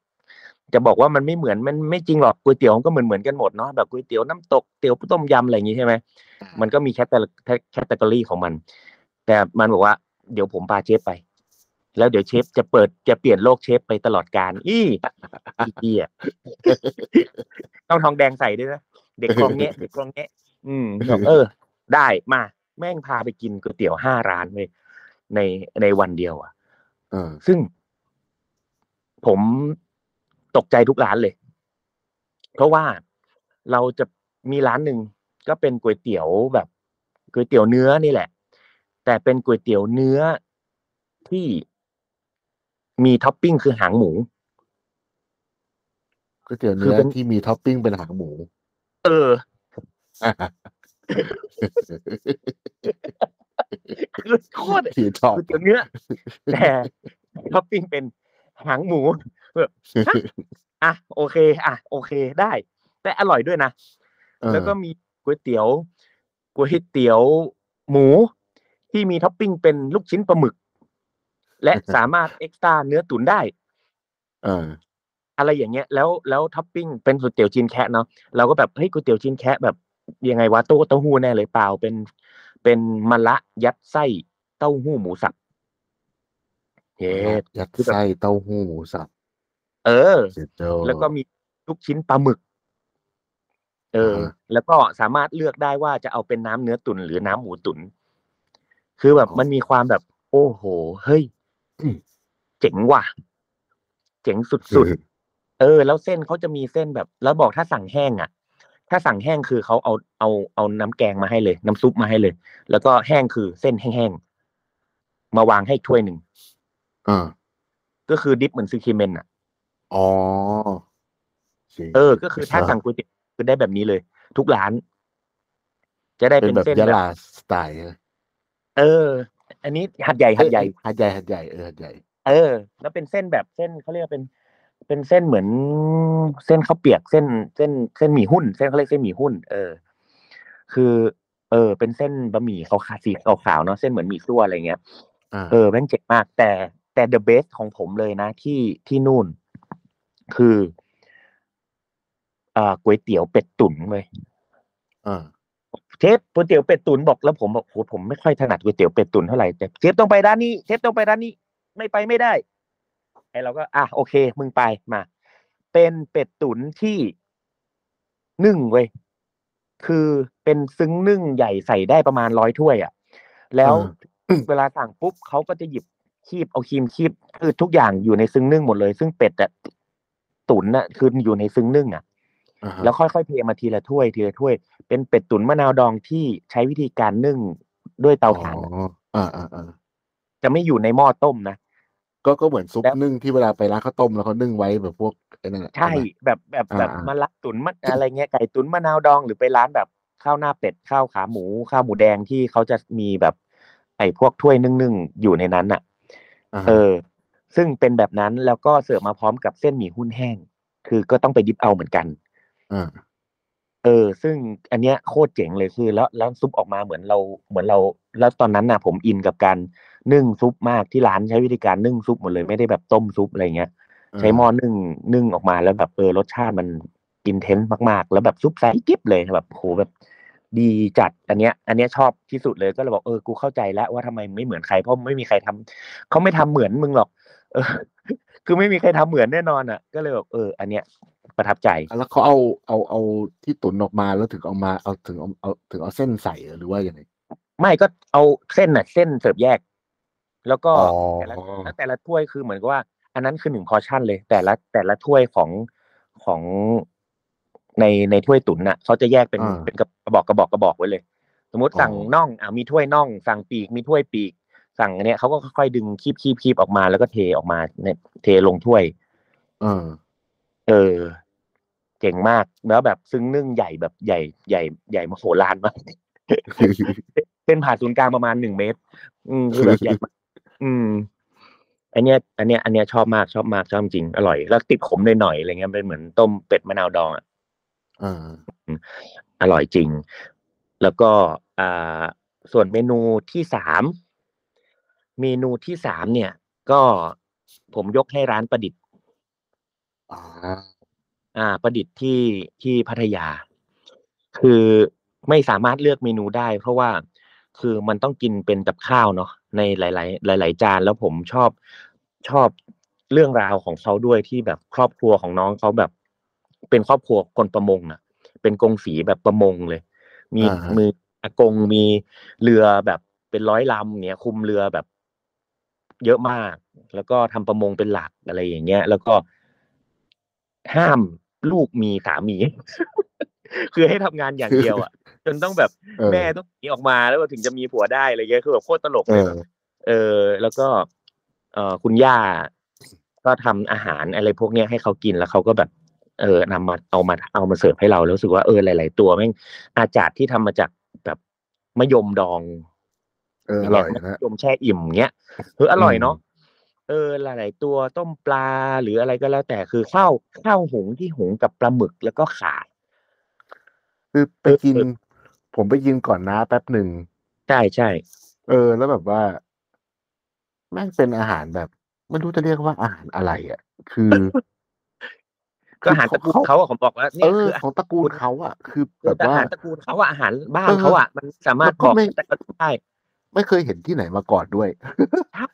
Speaker 3: จะบอกว่ามันไม่เหมือนมันไม่จริงหรอกก๋วยเตี๋ยวมันก็เหมือนเหมือนกันหมดเนาะแบบก๋วยเตี๋ยวน้ำตกเตี๋ยวต้มยำอะไรอย่างงี้ใช่ไหมมันก็มีแคตตาแคตตากรีของมัน แต่มันบอกว่าเดี๋ยวผมพาเชฟไป แล้วเดี๋ยวเชฟจะเปิดจะเปลี่ยนโลกเชฟไปตลอดการอี้อีเกียต้องทองแดงใส่ด้วยนะเด็กกองเงี้ยเด็กกองเงี้ยอืมบอกเออ ได้มาแม่งพาไปกินก๋วยเตี๋ยวห้าร้านเลยในในวันเดียว อะ
Speaker 2: เออ
Speaker 3: ซึ่งผม ตกใจทุกร้านเลย เพราะว่าเราจะมีร้านหนึ่งก็เป็นก๋วยเตี๋ยวแบบก๋วยเตี๋ยวเนื้อนี่แหละ แต่เป็นก๋วยเตี๋ยวเนื้อที่มีท็อปปิ้งคือหางหมู
Speaker 2: ก๋วยเตี๋ยว
Speaker 3: คือ
Speaker 2: เนื้อ
Speaker 3: เป็น
Speaker 2: ที่มีท็อปปิ้งเป็นหางหมู
Speaker 3: เออคือโคตร
Speaker 2: ที่ชอบ
Speaker 3: ก๋วยเตี๋ยวเนื้อแต่ท็อปปิ้งเป็นหางหมู แบบฮะอะโอเค อะ โอเคได้ แต่อร่อยด้วยนะ
Speaker 2: เออ
Speaker 3: แล้วก็มีก๋วยเตี๋ยวก๋วยเตี๋ยวหมูที่มีท็อปปิ้งเป็นลูกชิ้นปลาหมึก และสามารถ extra เนื้อตุ๋นได้
Speaker 2: เออ
Speaker 3: อะไรอย่างเงี้ย แล้วแล้วท็อปปิ้งเป็นก๋วยเตี๋ยวจีนแคะเนาะเราก็แบบเฮ้ยก๋วยเตี๋ยวจีนแคะแบบยังไงวะเต้าเต้าหู้แน่เลยเปล่าเป็น เป็นมะละยัดไส้เต้าหู้หมูสับเฮ็ด
Speaker 2: ยัด
Speaker 3: คือแบบ
Speaker 2: ไส้เต้าหู้หมูสับ
Speaker 3: เออ
Speaker 2: เสร็จโจ
Speaker 3: แล้วก็มีลูกชิ้นปลาหมึก เออ
Speaker 2: อ่าฮะ
Speaker 3: แล้วก็สามารถเลือกได้ว่าจะเอาเป็นน้ำเนื้อตุ๋นหรือน้ำหมูตุ๋นคือแบบมันมีความแบบ โอ้โห เฮ้ย เจ๋งว่ะ เจ๋งสุดๆ เออ แล้วเส้นเขาจะมีเส้นแบบ แล้วบอกถ้าสั่งแห้งอะ ถ้าสั่งแห้งคือเขาเอาเอาเอาน้ำแกงมาให้เลย น้ำซุปมาให้เลย แล้วก็แห้งคือเส้นแห้งๆ มาวางให้ถ้วยหนึ่ง
Speaker 2: อ่า
Speaker 3: ก็คือดิฟเหมือนซูคิเมนอะ
Speaker 2: อ๋อ
Speaker 3: เออ ก็คือถ้าสั่งก๋วยเตี๋ยวคือได้แบบนี้เลย ทุกร้าน จะได้
Speaker 2: เป็
Speaker 3: เป็นน
Speaker 2: แบบ
Speaker 3: เส้น
Speaker 2: ยะ
Speaker 3: แบบ
Speaker 2: ลาสไตล์นะ
Speaker 3: เออ อันนี้หัดใหญ่หัดใหญ่
Speaker 2: หัดใหญ่หัดใหญ่เออหัดใหญ่
Speaker 3: เออ แล้วเป็นเส้นแบบเส้นเขาเรียกว่าเป็น เป็นเส้นเหมือนเส้นข้าวเปียกเส้นเส้นเส้นหมี่หุ้น เส้นเขาเรียกเส้นหมี่หุ้น เออ คือ เออ เป็นเส้นบะหมี่ขาวๆสีขาวๆเนาะเส้นเหมือนหมี่ซั่วอะไรเงี้ย
Speaker 2: อ่า
Speaker 3: เออแม่งเจ๋งมาก แต่แต่เดอะเบสของผมเลยนะที่ที่นู่น คืออ่าก๋วยเตี๋ยวเป็ดตุ๋นเลย
Speaker 2: อ่า
Speaker 3: เชฟก๋วยเตี๋ยวเป็ดตุ๋นบอกแล้วผมบอกโหผมไม่ค่อยถนัดก๋วยเตี๋ยวเป็ดตุ๋นเท่าไหร่แต่เชฟต้องไปร้านนี้เชฟต้องไปร้านนี้ ไม่ไปไม่ได้ไอเราก็ อะโอเค มึงไปมา เป็นเป็ดตุ๋นที่นึ่งเว้ยคือเป็นซึ้งนึ่งใหญ่ใส่ได้ประมาณร้อยถ้วย อะ แล้ว
Speaker 2: อืม
Speaker 3: เวลาสั่งปุ๊บเขาก็จะหยิบคีบเอาครีมคีบคือทุกอย่างอยู่ในซึ้งนึ่งหมดเลย ซึ่งเป็ดอะ ตุ๋นน่ะคืออยู่ในซึ้งนึ่งอะ
Speaker 2: อ่าฮะ
Speaker 3: แล้วค่อยๆเทมาทีละถ้วยทีละถ้วย เป็นเป็ดตุ๋นมะนาวดองที่ใช้วิธีการนึ่งด้วยเตาถ่าน
Speaker 2: อ๋ออ่าอ่าอ่า
Speaker 3: จะไม่อยู่ในหม้อต้มนะ
Speaker 2: ก็ก็เหมือนซุป
Speaker 3: แล้ว
Speaker 2: นึ่งที่เวลาไปร้านข้าวต้มแล้วเขานึ่งไว้แบบพวกไอ้นั่นแหละ
Speaker 3: ใช่
Speaker 2: ไหม
Speaker 3: แบบแบบแบบ
Speaker 2: อ่าๆ
Speaker 3: มะละตุ๋นมะอะไรเงี้ยไก่ตุ๋นมะนาวดองหรือไปร้านแบบข้าวหน้าเป็ดข้าวขาหมูข้าวหมูแดงที่เขาจะมีแบบไอ้พวกถ้วยนึ่งๆอยู่ในนั้นอะ
Speaker 2: อ่าฮะ
Speaker 3: เออ ซึ่งเป็นแบบนั้นแล้วก็เสิร์ฟมาพร้อมกับเส้นหมี่หุ้นแห้ง คือก็ต้องไปดิบเอาเหมือนกัน
Speaker 2: อ่า
Speaker 3: เออ ซึ่งอันเนี้ยโคตรเจ๋งเลยคือ แล้วแล้วซุปออกมาเหมือนเราเหมือนเรา แล้วตอนนั้นน่ะ ผมอินกับการนึ่งซุปมากที่ร้านใช้วิธีการนึ่งซุปหมดเลยไม่ได้แบบต้มซุปอะไรเงี้ยใช้หม้อนึ่งนึ่งออกมาแล้วแบบเออรสชาติมันอินเทนส์มากๆ แล้วแบบซุปใสกิ๊บเลยแบบโหแบบ ดีจัดอันเนี้ย อันเนี้ยชอบที่สุดเลยก็เลยบอกเออกูเข้าใจแล้วว่าทำไมไม่เหมือนใครเพราะไม่มีใครทำเขาไม่ทำเหมือนมึงหรอก เออ คือไม่มีใครทำเหมือนแน่นอนอะ ก็เลยแบบเออ อันเนี้ยประทับใจ
Speaker 2: แล้วเขาเอาเอาเอาที่ตุนออกมาแล้วถึงเอามาเอาถึงเอาเอาถึงเอาเส้นใส่เหรอหรือว่ายังไง
Speaker 3: ไม่ก็เอาเส้นน่ะ เส้นเสิร์ฟแยก แล้วก็
Speaker 2: อ๋อ
Speaker 3: แต่ละแล้วแต่ละถ้วยคือเหมือนกับว่า อันนั้นคือหนึ่งพอชั่นเลย แต่ละแต่ละถ้วยของของในในถ้วยตุ๋นน่ะเขาจะแยกเป็น
Speaker 2: อ่า
Speaker 3: เป็นกระบอกกระบอกกระบอกไว้เลย สมมติ
Speaker 2: อ๋อ
Speaker 3: สั่งน่องอ่ามีถ้วยน่อง สั่งปีกมีถ้วยปีก สั่งอันเนี้ยเขาก็ค่อยๆดึงคีบคีบคีบออกมาแล้วก็เทออกมาเนี่ยเทลงถ้วย
Speaker 2: เออ
Speaker 3: เออเจ๋งมากแล้วแบบซึ้งนึ่งใหญ่แบบใหญ่ใหญ่ใหญ่มโหฬารมากเส้นผ่าศูนย์กลางประมาณหนึ่งเมตร อืมคือแบบใหญ่มากอืมอันเนี้ย อันเนี้ย อันเนี้ยชอบมากชอบมากชอบจริงอร่อย แล้วติดขมหน่อยๆอะไรเงี้ยเป็นเหมือนต้มเป็ดมะนาวดองอะ
Speaker 2: เออ
Speaker 3: อร่อยจริง แล้วก็อ่าส่วนเมนูที่สาม เมนูที่สามเนี่ย ก็ผมยกให้ร้านประดิษฐ์
Speaker 2: อ่า
Speaker 3: อ่า ประดิษฐ์ที่ที่พัทยา คือไม่สามารถเลือกเมนูได้ เพราะว่าคือมันต้องกินเป็นกับข้าวเนาะในหลาย ๆ หลาย ๆ จาน แล้วผมชอบชอบเรื่องราวของเขาด้วยที่แบบครอบครัวของน้องเขาแบบ เป็นครอบครัวคนประมงอะ เป็นกงสีแบบประมงเลย มี
Speaker 2: อ่าฮะ
Speaker 3: มืออากงมีเรือแบบเป็นร้อยลำเนี่ยคุมเรือแบบ เยอะมาก แล้วก็ทำประมงเป็นหลักอะไรอย่างเงี้ย แล้วก็ห้ามลูกมีสามี คือให้ทำงานอย่างเดียวอะ จนต้องแบบ
Speaker 2: เออ
Speaker 3: แม่ต้องหนีออกมาแล้วถึงจะมีผัวได้อะไรเงี้ยคือแบบโคตรตลก
Speaker 2: เอ
Speaker 3: เลย
Speaker 2: อ
Speaker 3: แบบเออ แล้วก็ เออคุณย่าก็ทำอาหารอะไรพวกเนี้ยให้เขากินแล้วเขาก็แบบ เออนำมาเอามาเอามาเสิร์ฟให้เราแล้วรู้สึกว่าเออหลาย ๆ ตัวแม่งอาจารย์ที่ทำมาจากแบบมะยมดอง
Speaker 2: เอออร่อยา
Speaker 3: งเงี้
Speaker 2: นะ
Speaker 3: มะยมแช่อิ่มเงี้ยเอออร่อย
Speaker 2: อืม
Speaker 3: เนาะเออหลาย ๆ ตัวต้มปลาหรืออะไรก็แล้ว แต่คือข้าวข้าวหุงที่หุงกับปลาหมึกแล้วก็ข่า
Speaker 2: คือไปกิน
Speaker 3: เออ
Speaker 2: ผมไปกินก่อนนะแป๊บหนึ่ง
Speaker 3: ใช่ใช่
Speaker 2: เออ แล้วแบบว่าแม่งเป็นอาหารแบบไม่รู้จะเรียกว่าอาหารอะไรอะ คือ
Speaker 3: ก็อาหารตระกูลเขาอะผมบอกว่า
Speaker 2: เอ
Speaker 3: เนี่ย
Speaker 2: อ
Speaker 3: คือ
Speaker 2: ของตระกูลเขาอะ คือ
Speaker 3: คื
Speaker 2: แบ
Speaker 3: อบอา
Speaker 2: ว่า
Speaker 3: หารตระกูลเขาอะอาหารบ้าน
Speaker 2: เออ
Speaker 3: เขาอะมันสามารถ
Speaker 2: แล้วก็
Speaker 3: บอก
Speaker 2: ไม่
Speaker 3: แต่ก็ได้
Speaker 2: ไม่เคยเห็นที่ไหนมาก่อนด้วย
Speaker 3: ใช่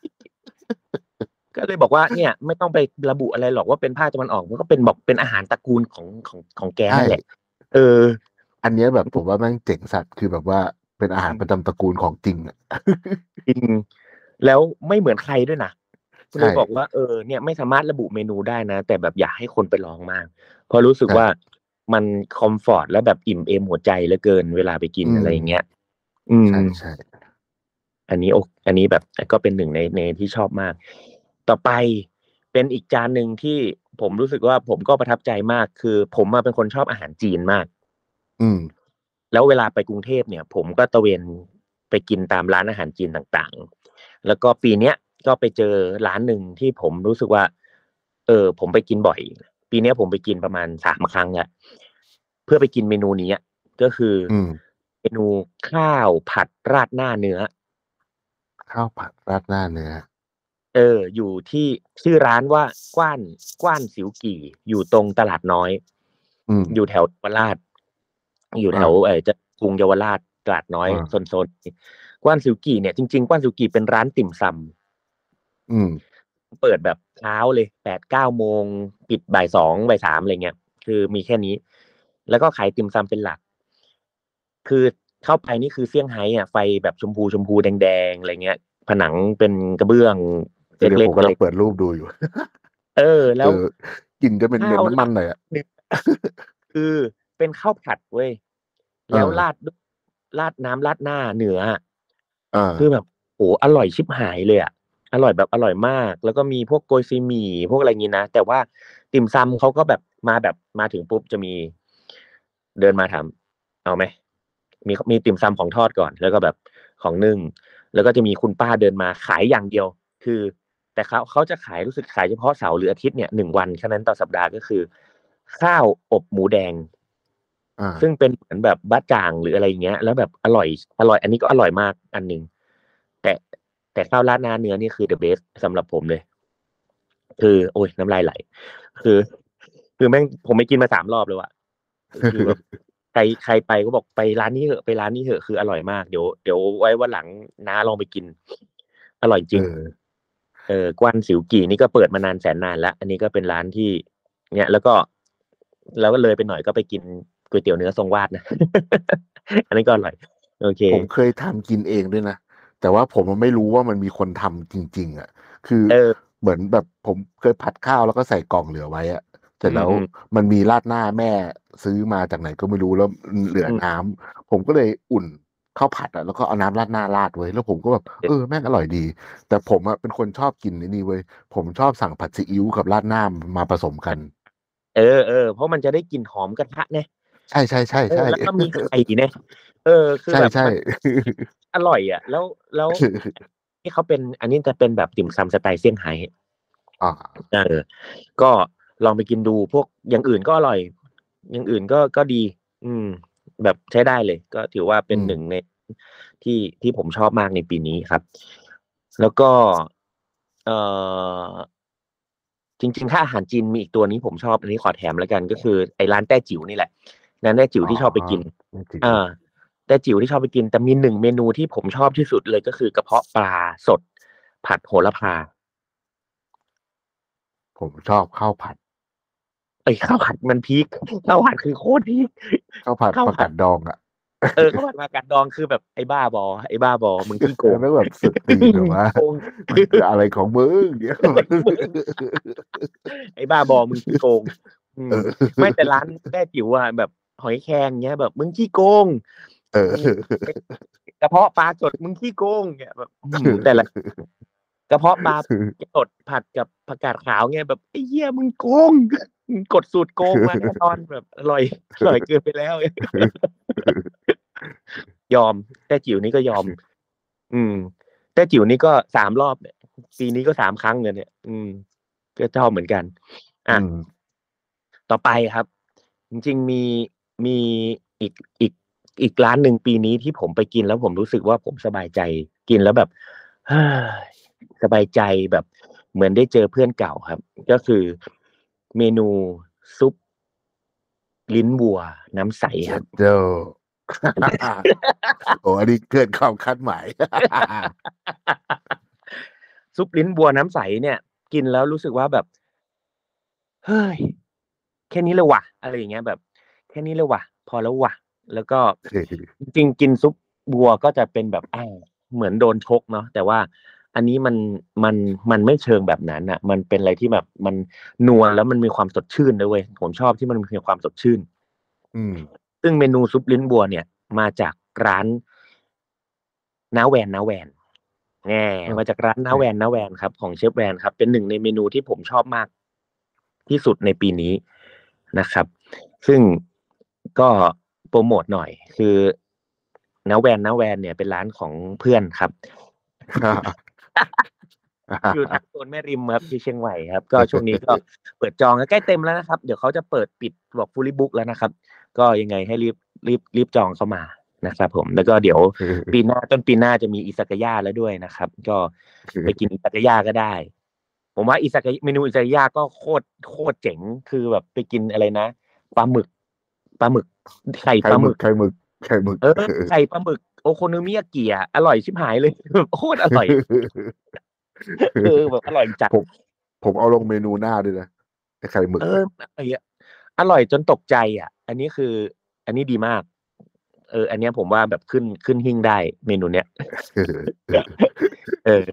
Speaker 3: ก็เลยบอกว่าเนี่ย ไม่ต้องไประบุอะไรหรอกว่าเป็นภาคตะวันออกมันก็เป็นบอกเป็นอาหารตระกูลของของของแกนั่นแหละ เออ
Speaker 2: อันเนี้ยแบบผมว่าแม่งเจ๋งสัตว์คือแบบว่าเป็นอาหารประจำตระกูลของจริงอะ
Speaker 3: จริงแล้วไม่เหมือนใครด้วยนะ
Speaker 2: ใช่
Speaker 3: เลยบอกว่าเออเนี่ยไม่สามารถระบุเมนูได้นะ แต่แบบอยากให้คนไปลองมาก เพราะรู้สึก
Speaker 2: ครับ
Speaker 3: ว่ามันคอมฟอร์ตแล้วแบบอิ่มเอมหัวใจเหลือเกินเวลาไปกิน
Speaker 2: อืม
Speaker 3: อะไรอย่างเงี้ยอืม
Speaker 2: ใช่ใช่
Speaker 3: อันนี้โออันนี้แบบก็เป็นหนึ่งในในที่ชอบมาก ต่อไปเป็นอีกจานหนึ่งที่ผมรู้สึกว่าผมก็ประทับใจมากคือ ผมมาเป็นคนชอบอาหารจีนมาก
Speaker 2: อืม
Speaker 3: แล้วเวลาไปกรุงเทพเนี่ย ผมก็ตะเวนไปกินตามร้านอาหารจีนต่างๆ แล้วก็ปีเนี้ยก็ไปเจอร้านหนึ่งที่ผมรู้สึกว่า เออ ผมไปกินบ่อย ปีเนี้ยผมไปกินประมาณสามครั้งแล้วเพื่อไปกินเมนูนี้อะก็คืออ
Speaker 2: อืม
Speaker 3: เมนูข้าวผัดราดหน้าเนื้อ
Speaker 2: ข้าวผัดราดหน้าเนื้อ
Speaker 3: เออ อยู่ที่ชื่อร้านว่ากว้านกว้านสิวกี่ อยู่ตรงตลาดน้อย
Speaker 2: อืม
Speaker 3: อยู่แถวเยาวราช อยู่แถวเออจะกรุงเยาวราชตลาดน้อย
Speaker 2: อ่า
Speaker 3: โซนโซนนี้กว้านสิวกี่เนี่ยจริงๆกว้านสิวกี่เป็นร้านติ่มซ
Speaker 2: อืมำ
Speaker 3: เปิดแบบเช้าเลยแปดเก้าโมงปิดบ่ายสองบ่ายสามอะไรเงี้ยคือมีแค่นี้ แล้วก็ขายติ่มซำเป็นหลัก คือ เข้าไปนี่คือเซี่ยงไฮ้อะไฟแบบชมพูชมพูแดงๆอะไรเงี้ย ผนังเป็นกระเบื้อง
Speaker 2: เดี๋ยว
Speaker 3: เล็ก
Speaker 2: ผม
Speaker 3: ๆอะ
Speaker 2: กำ
Speaker 3: ไร
Speaker 2: ลังเปิดรูปดูอยู่
Speaker 3: เออ แล้ว
Speaker 2: เออกินจะเป็น
Speaker 3: ข้าว
Speaker 2: เป็นน้ำมันหน่อยอะ
Speaker 3: คือเป็นข้าวผัดเว้ยแล้ว
Speaker 2: เออ
Speaker 3: ราดด้วยราดน้ำราดหน้าเนื้ออะ
Speaker 2: อ่า
Speaker 3: คือแบบโอ้อร่อยชิบหายเลยอะอร่อยแบบอร่อยมาก แล้วก็มีพวกโกยซีหมี่พวกอะไรงี้นะแต่ว่าติ่มซำเขาก็แบบมาแบบมาถึงปุ๊บจะมี เดินมาถามเอาไหม มีมีติ่มซำของทอดก่อน แล้วก็แบบของนึ่ง แล้วก็จะมีคุณป้าเดินมาขายอย่างเดียว คือ แต่เขาเขาจะขายรู้สึกขายเฉพาะเสาร์หรืออาทิตย์เนี่ยหนึ่งวันแค่นั้นต่อสัปดาห์ก็คือ ข้าวอบหมูแดง
Speaker 2: อ่า
Speaker 3: ซึ่งเป็นเหมือนแบบบ้าจ่างหรืออะไรอย่างเงี้ย แล้วแบบอร่อย อร่อย อันนี้ก็อร่อยมากอันหนึ่งแต่แต่ข้าวราดหน้าเนื้อนี่คือ the best สำหรับผมเลย คือ โอ้ยน้ำลายไหล คือ คือแม่งผมไม่กินมาสามรอบเลยว่ะคือแบบใค รใครไปก็บอกไปร้านนี้เถอะไปร้านนี้เถอะคืออร่อยมากเดี๋ยวเดี๋ยวไว้วันหลังน้าลองไปกิน อร่อยจริง
Speaker 2: เออ
Speaker 3: เออกวนสิวกี่นี่ก็เปิดมานานแสนนานแล้วอันนี้ก็เป็นร้านที่ เนี่ยแล้วก็แล้วก็เลยไปหน่อยก็ไปกินก๋วยเตี๋ยวเนื้อทรงวาดนะ อันนี้ก็อร่อย โอเค
Speaker 2: ผมเคยทำกินเองด้วยนะ แต่ว่าผมไม่รู้ว่ามันมีคนทำจริง ๆ อะ คือ
Speaker 3: เออ
Speaker 2: เหมือนแบบผมเคยผัดข้าวแล้วก็ใส่กล่องเหลือไว้อะ เสร็จแล้ว
Speaker 3: อืม
Speaker 2: มันมีราดหน้าแม่ซื้อมาจากไหนก็ไม่รู้แล้วเหลืออ
Speaker 3: ม
Speaker 2: น้ำผมก็เลยอุ่นข้าวผัดอะแล้วก็เอาน้ำราดหน้าราดไว้แล้วผมก็แบบเออแม่งอร่อยดี แต่ผมอะเป็นคนชอบกินไอ้นี่เว้ยผมชอบสั่งผัดซีอิ๊วกับราดหน้ามาผสมกัน
Speaker 3: เออเออเพราะมันจะได้กลิ่นหอมกระทะเนี่ย
Speaker 2: ใช่ใช่ใช่
Speaker 3: เออ
Speaker 2: ใช่
Speaker 3: แล้วก็มีไข่เนี่ยเออคือ
Speaker 2: ใช่
Speaker 3: แบบ
Speaker 2: ใช่
Speaker 3: มันอร่อยอะ แล้วแล้วที่เขาเป็นอันนี้จะเป็นแบบติ่มซำสไตล์เซี่ยงไฮ้
Speaker 2: อ่า
Speaker 3: เออ ก็ ลองไปกินดูพวกอย่างอื่นก็อร่อย อย่างอื่นก็ก็ดี อืม แบบใช้ได้เลย ก็ถือว่าเป็น
Speaker 2: อืม
Speaker 3: หนึ่งในที่ที่ผมชอบมากในปีนี้ครับ แล้วก็ เออจริงๆ ถ้าอาหารจีนมีอีกตัวนี้ผมชอบอันนี้ขอแถมแล้วกัน ก็คือไอ้ร้านแต้จิ๋วนี่แหละร้านแต้จิ๋วที่ชอบไปกิน
Speaker 2: จริง
Speaker 3: อ่าแต่จิ๋วที่ชอบไปกิน แต่มีหนึ่งเมนูที่ผมชอบที่สุดเลยก็คือกระเพาะปลาสด ผัดโหระพา
Speaker 2: ผมชอบข้าวผัด
Speaker 3: เอ้ยข้าวผัดมันพีคข้าวผัดคือโคตรพีค
Speaker 2: ข้าวผัด
Speaker 3: ข้าวผัด
Speaker 2: ผักกาดดองอะ
Speaker 3: เออข้าวผัดมากัดดองคือแบบไอ้บ้าบอไอ้บ้าบอมึงขี้โกง
Speaker 2: แล้วแบบสุดตีนแบบว่า
Speaker 3: โกง
Speaker 2: อะไรของมึงเนี่ย
Speaker 3: ไอ้บ้าบอมึงขี้โกงอืม
Speaker 2: เออ
Speaker 3: ไม่แต่ร้านแต้จิ๋วอะแบบหอยแครงเงี้ยแบบมึงขี้โกง
Speaker 2: เออ
Speaker 3: กระเพาะปลาสดมึงขี้โกงเงี้ยแบบอืมแต่ละกระเพาะปลาสดผัดกับผักกาดขาวเงี้ยแบบไอ้เหี้ยมึงโกงมึง กดสูตรโกงมาแน่นอนแบบอร่อยอร่อยเกินไปแล้ว ยอมแต่จิ๋วนี่ก็ยอม อืม แต่จิ๋วนี่ก็สามรอบเนี่ยปีนี้ก็สามครั้งเลยเนี่ย อืมก็ชอบเหมือนกัน อะ
Speaker 2: อืม
Speaker 3: ต่อไปครับ จริง ๆ มีมีอีกอีกอีกร้านหนึ่งปีนี้ที่ผมไปกินแล้วผมรู้สึกว่าผมสบายใจกินแล้วแบบเฮ้ยสบายใจแบบ เหมือนได้เจอเพื่อนเก่าครับ ก็คือ เมนูซุป ลิ้นวัว น้ำใสครับ
Speaker 2: เจ้าโอ้อันนี้เกินความคาดหมาย
Speaker 3: ซุปลิ้นบัวน้ำใสเนี่ย กินแล้วรู้สึกว่าแบบ เฮ้ย แค่นี้เลยว่ะ อะไรอย่างเงี้ยแบบ แค่นี้เลยว่ะ พอแล้วว่ะ แล้วก็จริงๆกินซุปบัวก็จะเป็นแบบอ่าเหมือนโดนชกเนาะแต่ว่า อันนี้มันมันมันไม่เชิงแบบนั้นอะ มันเป็นอะไรที่แบบมันนวลแล้วมันมีความสดชื่นด้วยเวยผมชอบที่มันมีความสดชื่น
Speaker 2: อืม
Speaker 3: ซึ่งเมนูซุปลิ้นบัวเนี่ย มาจากร้านน้าแวนน้าแวนแง่
Speaker 2: อืม
Speaker 3: มาจากร้านน้าแวนน้าแวนครับ ของเชฟแวนครับ เป็นหนึ่งในเมนูที่ผมชอบมากที่สุดในปีนี้นะครับ ซึ่งก็โปรโมทหน่อย คือน้าแวนน้าแวนเนี่ยเป็นร้านของเพื่อนครับ อยู่ทางโซนแม่ริมครับที่เชียงใหม่ครับ ก็ช่วงนี้ก็เปิดจองใกล้เต็มแล้วนะครับ เดี๋ยวเขาจะเปิดปิดบอกฟูลิบุ๊กแล้วนะครับ ก็ยังไงให้รีบรีบรีบจองเข้ามานะครับผมแล้วก็เดี๋ยวปีหน้าต้นปีหน้าจะมีอิซากายะแล้วด้วยนะครับ ก็ไปกินอิซากายะก็ได้ ผมว่าอิซากายะเมนูอิซากายะก็โคตรโคตรเจ๋งคือแบบไปกินอะไรนะปลาหมึกปลาหมึกไข่
Speaker 2: ไข่
Speaker 3: ปลา
Speaker 2: ห
Speaker 3: ห
Speaker 2: มึ
Speaker 3: มึ
Speaker 2: ก
Speaker 3: ก
Speaker 2: ไข่หมึกไข่หมึก
Speaker 3: เออไข่ปลาหมึก โอโคโนมิยากิอะอร่อยชิบหายเลยแบบโคตรอร่อยเออแบบอร่อยจัด
Speaker 2: ผมผมเอาลงเมนูหน้าด้วยนะไอ้ไข่หมึก
Speaker 3: เอออร่อยอะอร่อยจนตกใจ อะ อันนี้คือ อันนี้ดีมาก เออ อันเนี้ยผมว่าแบบขึ้นขึ้นหิ้งได้เมนูเนี้ยเออ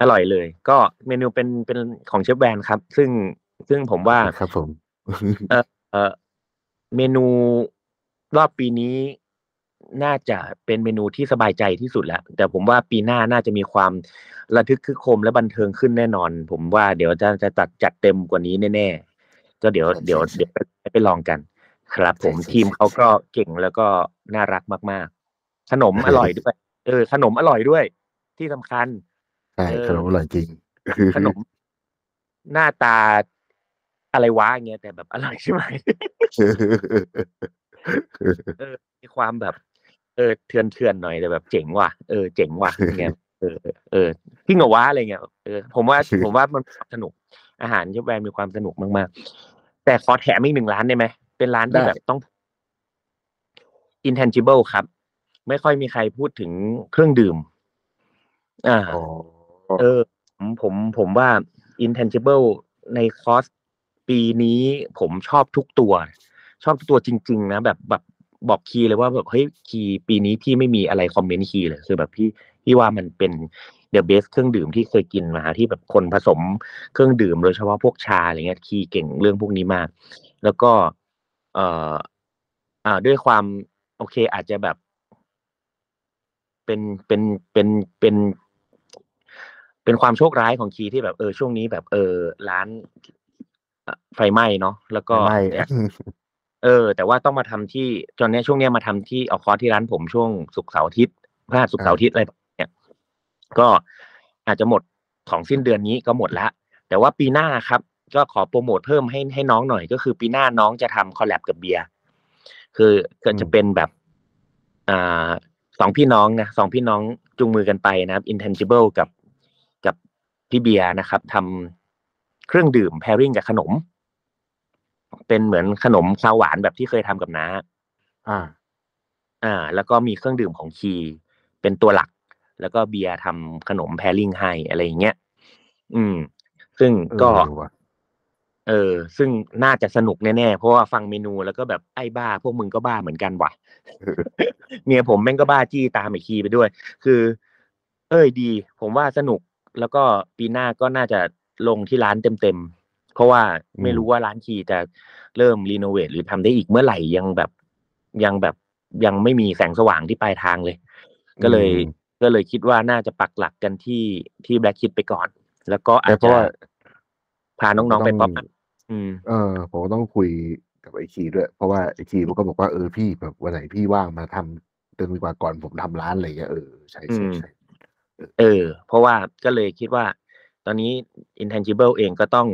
Speaker 3: อร่อยเลย ก็เมนูเป็นเป็นของเชฟแวนครับ ซึ่งซึ่งผมว่า
Speaker 2: ครับผม
Speaker 3: เออเมนูรอบปีนี้ น่าจะเป็นเมนูที่สบายใจที่สุดแล้ว แต่ผมว่าปีหน้าน่าจะมีความระทึกคึกโคมและบันเทิงขึ้นแน่นอน ผมว่าเดี๋ยวจะจะจัดจัดเต็มกว่านี้แน่ๆก็เดี๋ยวเดี๋ยวเดี๋ยวไปไปลองกัน ครับ ผมทีมเขาก็เก่งแล้วก็น่ารักมากๆ ขนมอร่อยด้วย เออ ขนมอร่อยด้วย ที่สำคัญ
Speaker 2: ใช่
Speaker 3: เออ
Speaker 2: ขนมอร่อยจริง
Speaker 3: ขนมหน้าตาอะไรวะอย่างเงี้ยแต่แบบอร่อยใช่ไหมเออมีความแบบเออเถื่อนเถื่อนๆหน่อยแต่แบบเจ๋งว่ะเออเจ๋งว่ะอย่างเงี้ยเออเออจริงเหรอวะอะไรเงี้ยเออผมว่าผมว่ามันสนุก อาหารเชฟแวนมีความสนุกมากๆ แต่ขอแถมอีกหนึ่งร้านได้ไหมเป็นร้านที่
Speaker 2: ได้
Speaker 3: แบบต้อง intangible ครับ ไม่ค่อยมีใครพูดถึงเครื่องดื่ม อ่า
Speaker 2: อ๋อ
Speaker 3: เออ ผมผมผมว่า intangible ในคอร์สปีนี้ผมชอบทุกตัว ชอบทุกตัวจริง ๆ นะแบบแบบ บอกคีย์เลยว่าแบบเฮ้ยคีย์ปีนี้พี่ไม่มีอะไร comment คีย์เลยคือแบบพี่พี่ว่ามันเป็น the best เครื่องดื่มที่เคยกินมาที่แบบคนผสมเครื่องดื่มโดยเฉพาะพวกชาอะไรเงี้ยคีย์เก่งเรื่องพวกนี้มาก แล้วก็ เอ่ออ่าด้วยความโอเคอาจจะแบบ เป็นเป็นเป็นเป็นเป็นความโชคร้ายของคีย์ที่แบบเออช่วงนี้แบบเออร้านเอ่อไฟไหม้เนาะแล้วก็
Speaker 2: ไม่
Speaker 3: เออ แต่ว่าต้องมาทำที่ตอนนี้ช่วงเนี้ยมาทำที่เอาคอร์สที่ร้านผมช่วงศุกร์เสาร์อาทิตย์พฤหัสศุกร์เสาร์อาทิตย์อะไรแบบเนี่ยก็อาจจะหมดของสิ้นเดือนนี้ก็หมดละแต่ว่าปีหน้าครับ ก็ขอโปรโมทเพิ่มให้ให้น้องหน่อย ก็คือปีหน้าน้องจะทำ collab กับเบียร์คือก็จะเป็นแบบอ่าสองพี่น้องนะสองพี่น้องจูงมือกันไปนะครับ intangible กับกับพี่เบียร์นะครับทำเครื่องดื่ม pairing กับขนม เป็นเหมือนขนมข้าวหวานแบบที่เคยทำกับน้า
Speaker 2: อ่า
Speaker 3: อ่า แล้วก็มีเครื่องดื่มของคีเป็นตัวหลัก แล้วก็เบียร์ทำขนม pairing ให้อะไรอย่างเงี้ยอืม ซึ่งก็
Speaker 2: เออว่ะ
Speaker 3: เออ ซึ่งน่าจะสนุกแน่ๆ เพราะว่าฟังเมนูแล้วก็แบบไอ้บ้า พวกมึงก็บ้าเหมือนกันว่ะ เมียผมแม่งก็บ้าจี้ตามไอ้คีไปด้วย คือ เอ้ยดี ผมว่าสนุก แล้วก็ปีหน้าก็น่าจะลงที่ร้านเต็มๆ เพราะว่าไม่
Speaker 2: อืม
Speaker 3: รู้ว่าร้านคีจะเริ่มรีโนเวทหรือทำได้อีกเมื่อไหร่ยังแบบยังแบบยังไม่มีแสงสว่างที่ปลายทางเลย ก็เลย
Speaker 2: อืม
Speaker 3: ก็เลยคิดว่าน่าจะปักหลักกันที่ที่แบล็คคิดไปก่อน แล้วก็อา
Speaker 2: แต่
Speaker 3: จ
Speaker 2: เพราะ
Speaker 3: จะ
Speaker 2: ว่า
Speaker 3: พาน้องๆไป
Speaker 2: ต้
Speaker 3: ป๊
Speaker 2: อ
Speaker 3: องปอัพอืม
Speaker 2: เออผมก็ต้องคุยกับไอคีด้วย เพราะว่าไอคีมันก็บอกว่าเออพี่แบบวันไหนพี่ว่างมาทำเดือนกว่าก่อนผมทำร้านอะไรเงี้ยเออใช่ใช่
Speaker 3: อืม
Speaker 2: ใช่
Speaker 3: เออ เพราะว่าก็เลยคิดว่า ตอนนี้ intangible เองก็ต้อง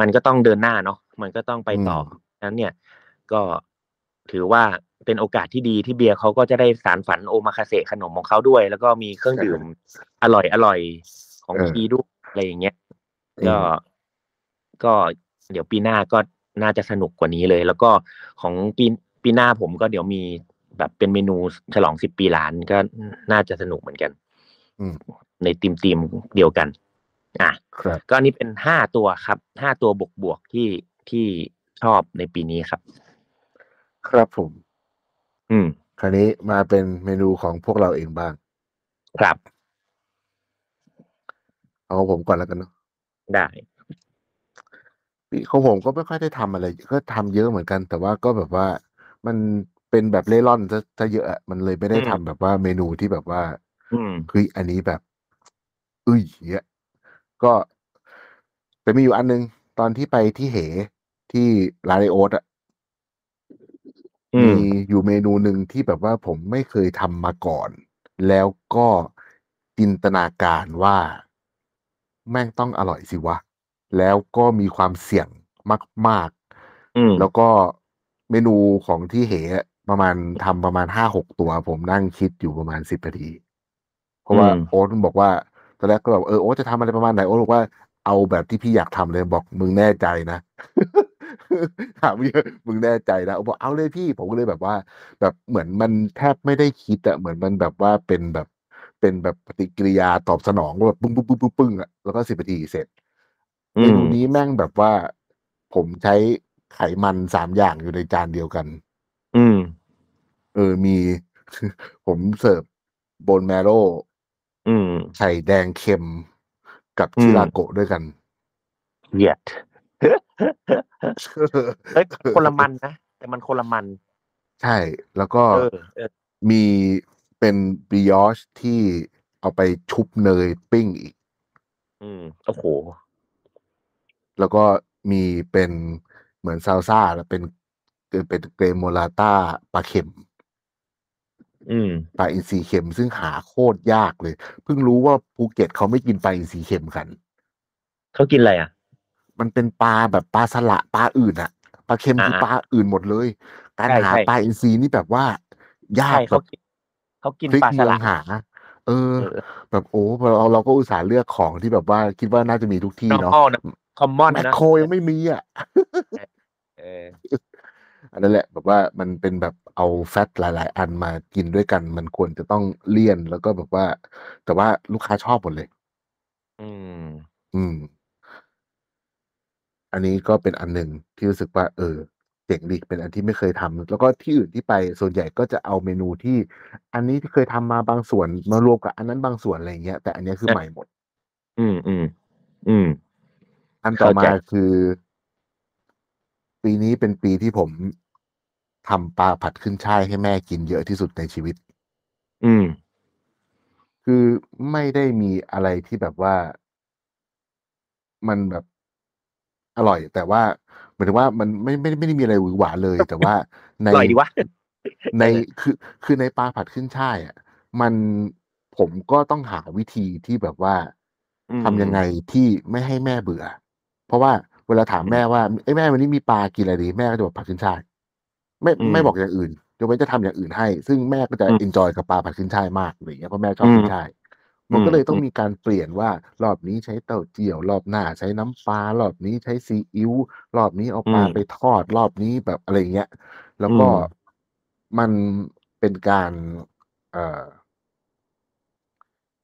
Speaker 3: มันก็ต้องเดินหน้าเนาะมันก็ต้องไปต่ออนั้นเนี่ย ก็ถือว่าเป็นโอกาสที่ดีที่เบียร์เขาก็จะได้สารฝันโอมาคาเสะขนมของเขาด้วย แล้วก็มีเครื่องดื่มอร่อยอร่อยของคีด้วยอะไรอย่างเงี้ยก็ก็เดี๋ยวปีหน้าก็น่าจะสนุกกว่านี้เลย แล้วก็ของปีปีหน้าผมก็เดี๋ยวมีแบบเป็นเมนูฉลองสิบปีร้านก็น่าจะสนุกเหมือนกัน
Speaker 2: อืม
Speaker 3: ในทีมทีมเดียวกัน อะ
Speaker 2: ครับ
Speaker 3: ก็อันนี้เป็นห้าตัวครับห้าตัวบวกบวกๆที่ที่ชอบในปีนี้ครับ
Speaker 2: ครับผม
Speaker 3: อืม
Speaker 2: คราวนี้มาเป็นเมนูของพวกเราเองบ้าง
Speaker 3: ครับ
Speaker 2: เอาของผมก่อนแล้วกันเนาะ
Speaker 3: ได้
Speaker 2: ของผมก็ไม่ค่อยได้ทำอะไร ก็ทำเยอะเหมือนกัน แต่ว่าก็แบบว่ามันเป็นแบบเล่ร่อนซะซะเยอะอะมันเลยไม่ได้
Speaker 3: อืม
Speaker 2: ทำแบบว่าเมนูที่แบบว่า
Speaker 3: อืม
Speaker 2: เฮ้ยอันนี้แบบ อุ้ยเงี้ย ก็แต่มีอยู่อันนึง ตอนที่ไปที่เหที่ร้านไอโอ๊ตอะ
Speaker 3: อืม
Speaker 2: มีอยู่เมนูหนึ่งที่แบบว่าผมไม่เคยทำมาก่อน แล้วก็จินตนาการว่าแม่งต้องอร่อยสิวะ แล้วก็มีความเสี่ยงมาก
Speaker 3: อืม
Speaker 2: ๆแล้วก็เมนูของที่เหอะประมาณทำประมาณห้าหกตัว ผมนั่งคิดอยู่ประมาณสิบนาที เพราะว่า
Speaker 3: อืม
Speaker 2: โอ๊ตมันบอกว่า ตอนแรกก็แบบเออโอ๊ตจะทำอะไรประมาณไหนโอ๊ตบอกว่าเอาแบบที่พี่อยากทำเลยบอกมึงแน่ใจนะถามเยอะมึงแน่ใจนะโอ๊ตบอกเอาเลยพี่ ผมก็เลยแบบว่า แบบเหมือนมันแทบไม่ได้คิดอะเหมือนมันแบบว่าเป็นแบบเป็นแบบปฏิกิริยาตอบสนองแบบปึ้งปึ้งปึ้งปึ้งปึ้งอะแล้วก็สิบนาทีเสร็จ
Speaker 3: อื
Speaker 2: เม
Speaker 3: ม
Speaker 2: นูนี้แม่งแบบว่า ผมใช้ไขมันสามอย่างอยู่ในจานเดียวกัน
Speaker 3: อืม
Speaker 2: เออมี ผมเสิร์ฟโบนแมโร
Speaker 3: อืม
Speaker 2: ไข่แดงเค็มกับ
Speaker 3: อืม
Speaker 2: ชิราโกะด้วยกัน
Speaker 3: เหยียดเอ้ย คนละมันนะ แต่มันคนละมัน
Speaker 2: ใช่ แล้วก็
Speaker 3: เออ เออ
Speaker 2: มีเป็น brioche ที่เอาไปชุบเนยปิ้งอีก
Speaker 3: อืม โอ้โห
Speaker 2: แล้วก็มีเป็นเหมือนซาลซ่าแล้วเป็นเป็นเป็น gremolata ปลาเค็ม
Speaker 3: อืม
Speaker 2: ปลาอินทรีเค็มซึ่งหาโคตรยากเลย เพิ่งรู้ว่าภูเก็ตเขาไม่กินปลาอินทรีเค็มกัน
Speaker 3: เขากินอะไรอะ
Speaker 2: มันเป็นปลาแบบปลาสละปลาอื่นอะปลาเค็มคือ
Speaker 3: อ่า
Speaker 2: ปลาอื่นหมดเลย การ
Speaker 3: ใช่
Speaker 2: หา
Speaker 3: ใช่
Speaker 2: ปลาอินทรีนี่แบบว่า ยาก
Speaker 3: ใช่
Speaker 2: แบ
Speaker 3: เขา
Speaker 2: บ
Speaker 3: กินเขากิน
Speaker 2: พลิก
Speaker 3: ปลาส
Speaker 2: เมือ
Speaker 3: ลั
Speaker 2: ง
Speaker 3: ด
Speaker 2: หาเออ
Speaker 3: เออ
Speaker 2: แบบโอ้เราเราก็อุตส่าห์เลือกของที่แบบว่าคิดว่าน่าจะมีทุกที่เนาะ
Speaker 3: normal นะคอมมอน
Speaker 2: แมค
Speaker 3: นะ
Speaker 2: โครยังไม่มีอะ
Speaker 3: เออ
Speaker 2: อันนั้นแหละแบบว่ามันเป็นแบบเอาแฟตหลาย ๆ อันมากินด้วยกัน มันควรจะต้องเลี่ยน แล้วก็แบบว่า แต่ว่าลูกค้าชอบหมดเลย
Speaker 3: อืม
Speaker 2: อืม อันนี้ก็เป็นอันหนึ่งที่รู้สึกว่า เออ เจ๋งดี เป็นอันที่ไม่เคยทำ แล้วก็ที่อื่นที่ไปส่วนใหญ่ก็จะเอาเมนูที่ อันนี้ที่เคยทำมาบางส่วน มารวมกับอันนั้นบางส่วน อะไรอย่างเงี้ย แต่อันเนี้ยคือ
Speaker 3: เออ
Speaker 2: ใหม่หมด
Speaker 3: อืม อืม อืม
Speaker 2: อันต่อมา
Speaker 3: เข้าใจ
Speaker 2: คือ ปีนี้เป็นปีที่ผม ทำปลาผัดขึ้นช่ายให้แม่กินเยอะที่สุดในชีวิต
Speaker 3: อืม
Speaker 2: คือไม่ได้มีอะไรที่แบบว่า มันแบบอร่อย แต่ว่าหมายถึงว่ามันไม่ไม่ไม่ได้มีอะไรหวือหวาเลย แต่ว่าใน
Speaker 3: อร่อยดีวะ
Speaker 2: ในคือคือในปลาผัดขึ้นช่ายอะมันผมก็ต้องหาวิธีที่แบบว่า
Speaker 3: อืม
Speaker 2: ทำยังไงที่ไม่ให้แม่เบื่อ เพราะว่าเวลาถามแม่ว่าไอ้ยแม่วันนี้มีปลากินอะไรดี แม่ก็จะบอกผัดขึ้นช่าย ไม่
Speaker 3: อืม
Speaker 2: ไม่บอกอย่างอื่นยกเว้นจะทำอย่างอื่นให้ ซึ่งแม่ก็จะ
Speaker 3: อืม
Speaker 2: เอนจอยกับปลาผัดขึ้นช่ายมากอะไรอย่างเงี้ยเพราะแม่ชอบ
Speaker 3: อืม
Speaker 2: ขึ้นช่ายมันก็เลยต้อง
Speaker 3: อืม
Speaker 2: มีการเปลี่ยนว่ารอบนี้ใช้เต้าเจี้ยว รอบหน้าใช้น้ำปลารอบนี้ใช้ซีอิ๊วรอบนี้เอาปลา
Speaker 3: อืม
Speaker 2: ไปทอด รอบนี้แบบอะไรอย่างเงี้ย แล้วก็
Speaker 3: อืม
Speaker 2: มันเป็นการ เอ่อ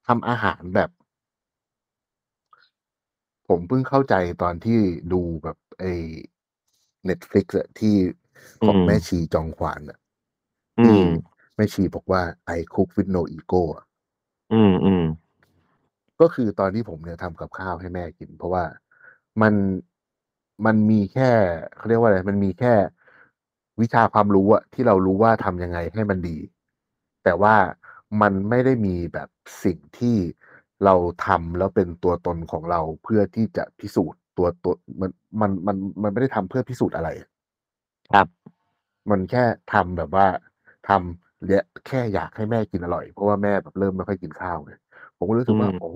Speaker 2: ทำอาหารแบบ ผมเพิ่งเข้าใจตอนที่ดูแบบไอ้ Netflix อะที่ ของ
Speaker 3: อืม
Speaker 2: แม่ชีจองขวานอะ
Speaker 3: อื
Speaker 2: ที่
Speaker 3: ม
Speaker 2: แม่ชีบอกว่า I cook with no ego อะ
Speaker 3: อืมอืม
Speaker 2: ก็คือตอนที่ผมเนี่ยทำกับข้าวให้แม่กิน เพราะว่ามันมันมีแค่เขาเรียกว่าอะไร มันมีแค่วิชาความรู้อะที่เรารู้ว่าทำยังไงให้มันดี แต่ว่ามันไม่ได้มีแบบสิ่งที่เราทำแล้วเป็นตัวตนของเราเพื่อที่จะพิสูจน์ตัวตัวมันมันมันมันไม่ได้ทำเพื่อพิสูจน์อะไร
Speaker 3: ครับ
Speaker 2: มันแค่ทำแบบว่า ทำและแค่อยากให้แม่กินอร่อย เพราะว่าแม่แบบเริ่มไม่ค่อยกินข้าวไงผมก็รู้สึกว่า
Speaker 3: อืม
Speaker 2: โอ้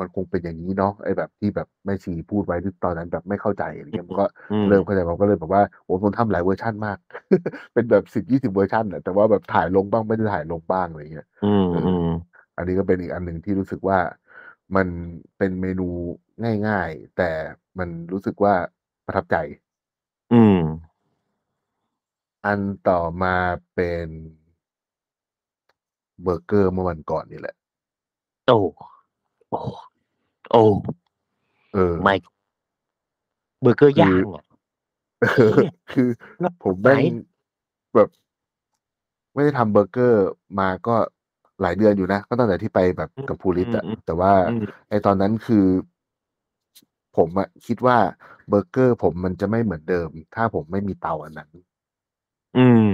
Speaker 2: มันคงเป็นอย่างนี้เนาะ ไอ้แบบที่แบบแม่ชีพูดไว้ที่ตอนนั้นแบบไม่เข้าใจ อะไรเงี้ย มันก็
Speaker 3: อืม
Speaker 2: เริ่มเข้าใจผมก็เลยแบบว่า โอ้ผมทำหลายเวอร์ชันมาก เป็นแบบสิบยี่สิบเวอร์ชันอะ แต่ว่าแบบถ่ายลงบ้าง ไม่ได้ถ่ายลงบ้าง อะไรเงี้ย
Speaker 3: อืม
Speaker 2: เออ
Speaker 3: อืม
Speaker 2: อันนี้ก็เป็นอีกอันหนึ่งที่รู้สึกว่า มันเป็นเมนูง่าย ๆ แต่มันรู้สึกว่าประทับใจ
Speaker 3: อืม
Speaker 2: อันต่อมาเป็นเบอร์เกอร์เมื่อวันก่อนนี่แหละ
Speaker 3: โอ้ โอ้ โอ้
Speaker 2: เออ
Speaker 3: ไม่เบอร์เกอร์
Speaker 2: คือ
Speaker 3: ย่างอะ
Speaker 2: เออคือ
Speaker 3: แล้ว
Speaker 2: ผมแม่ง
Speaker 3: ไหน
Speaker 2: แบบ ไม่ได้ทำเบอร์เกอร์มาก็หลายเดือนอยู่นะ ก็ตั้งแต่ที่ไปแบบ
Speaker 3: อืม
Speaker 2: กับภูริตอะ
Speaker 3: อืม
Speaker 2: แต่ว่า
Speaker 3: อืม
Speaker 2: ไอตอนนั้นคือ ผมอะคิดว่าเบอร์เกอร์ ผมมันจะไม่เหมือนเดิม ถ้าผมไม่มีเตาอันนั้น
Speaker 3: อืม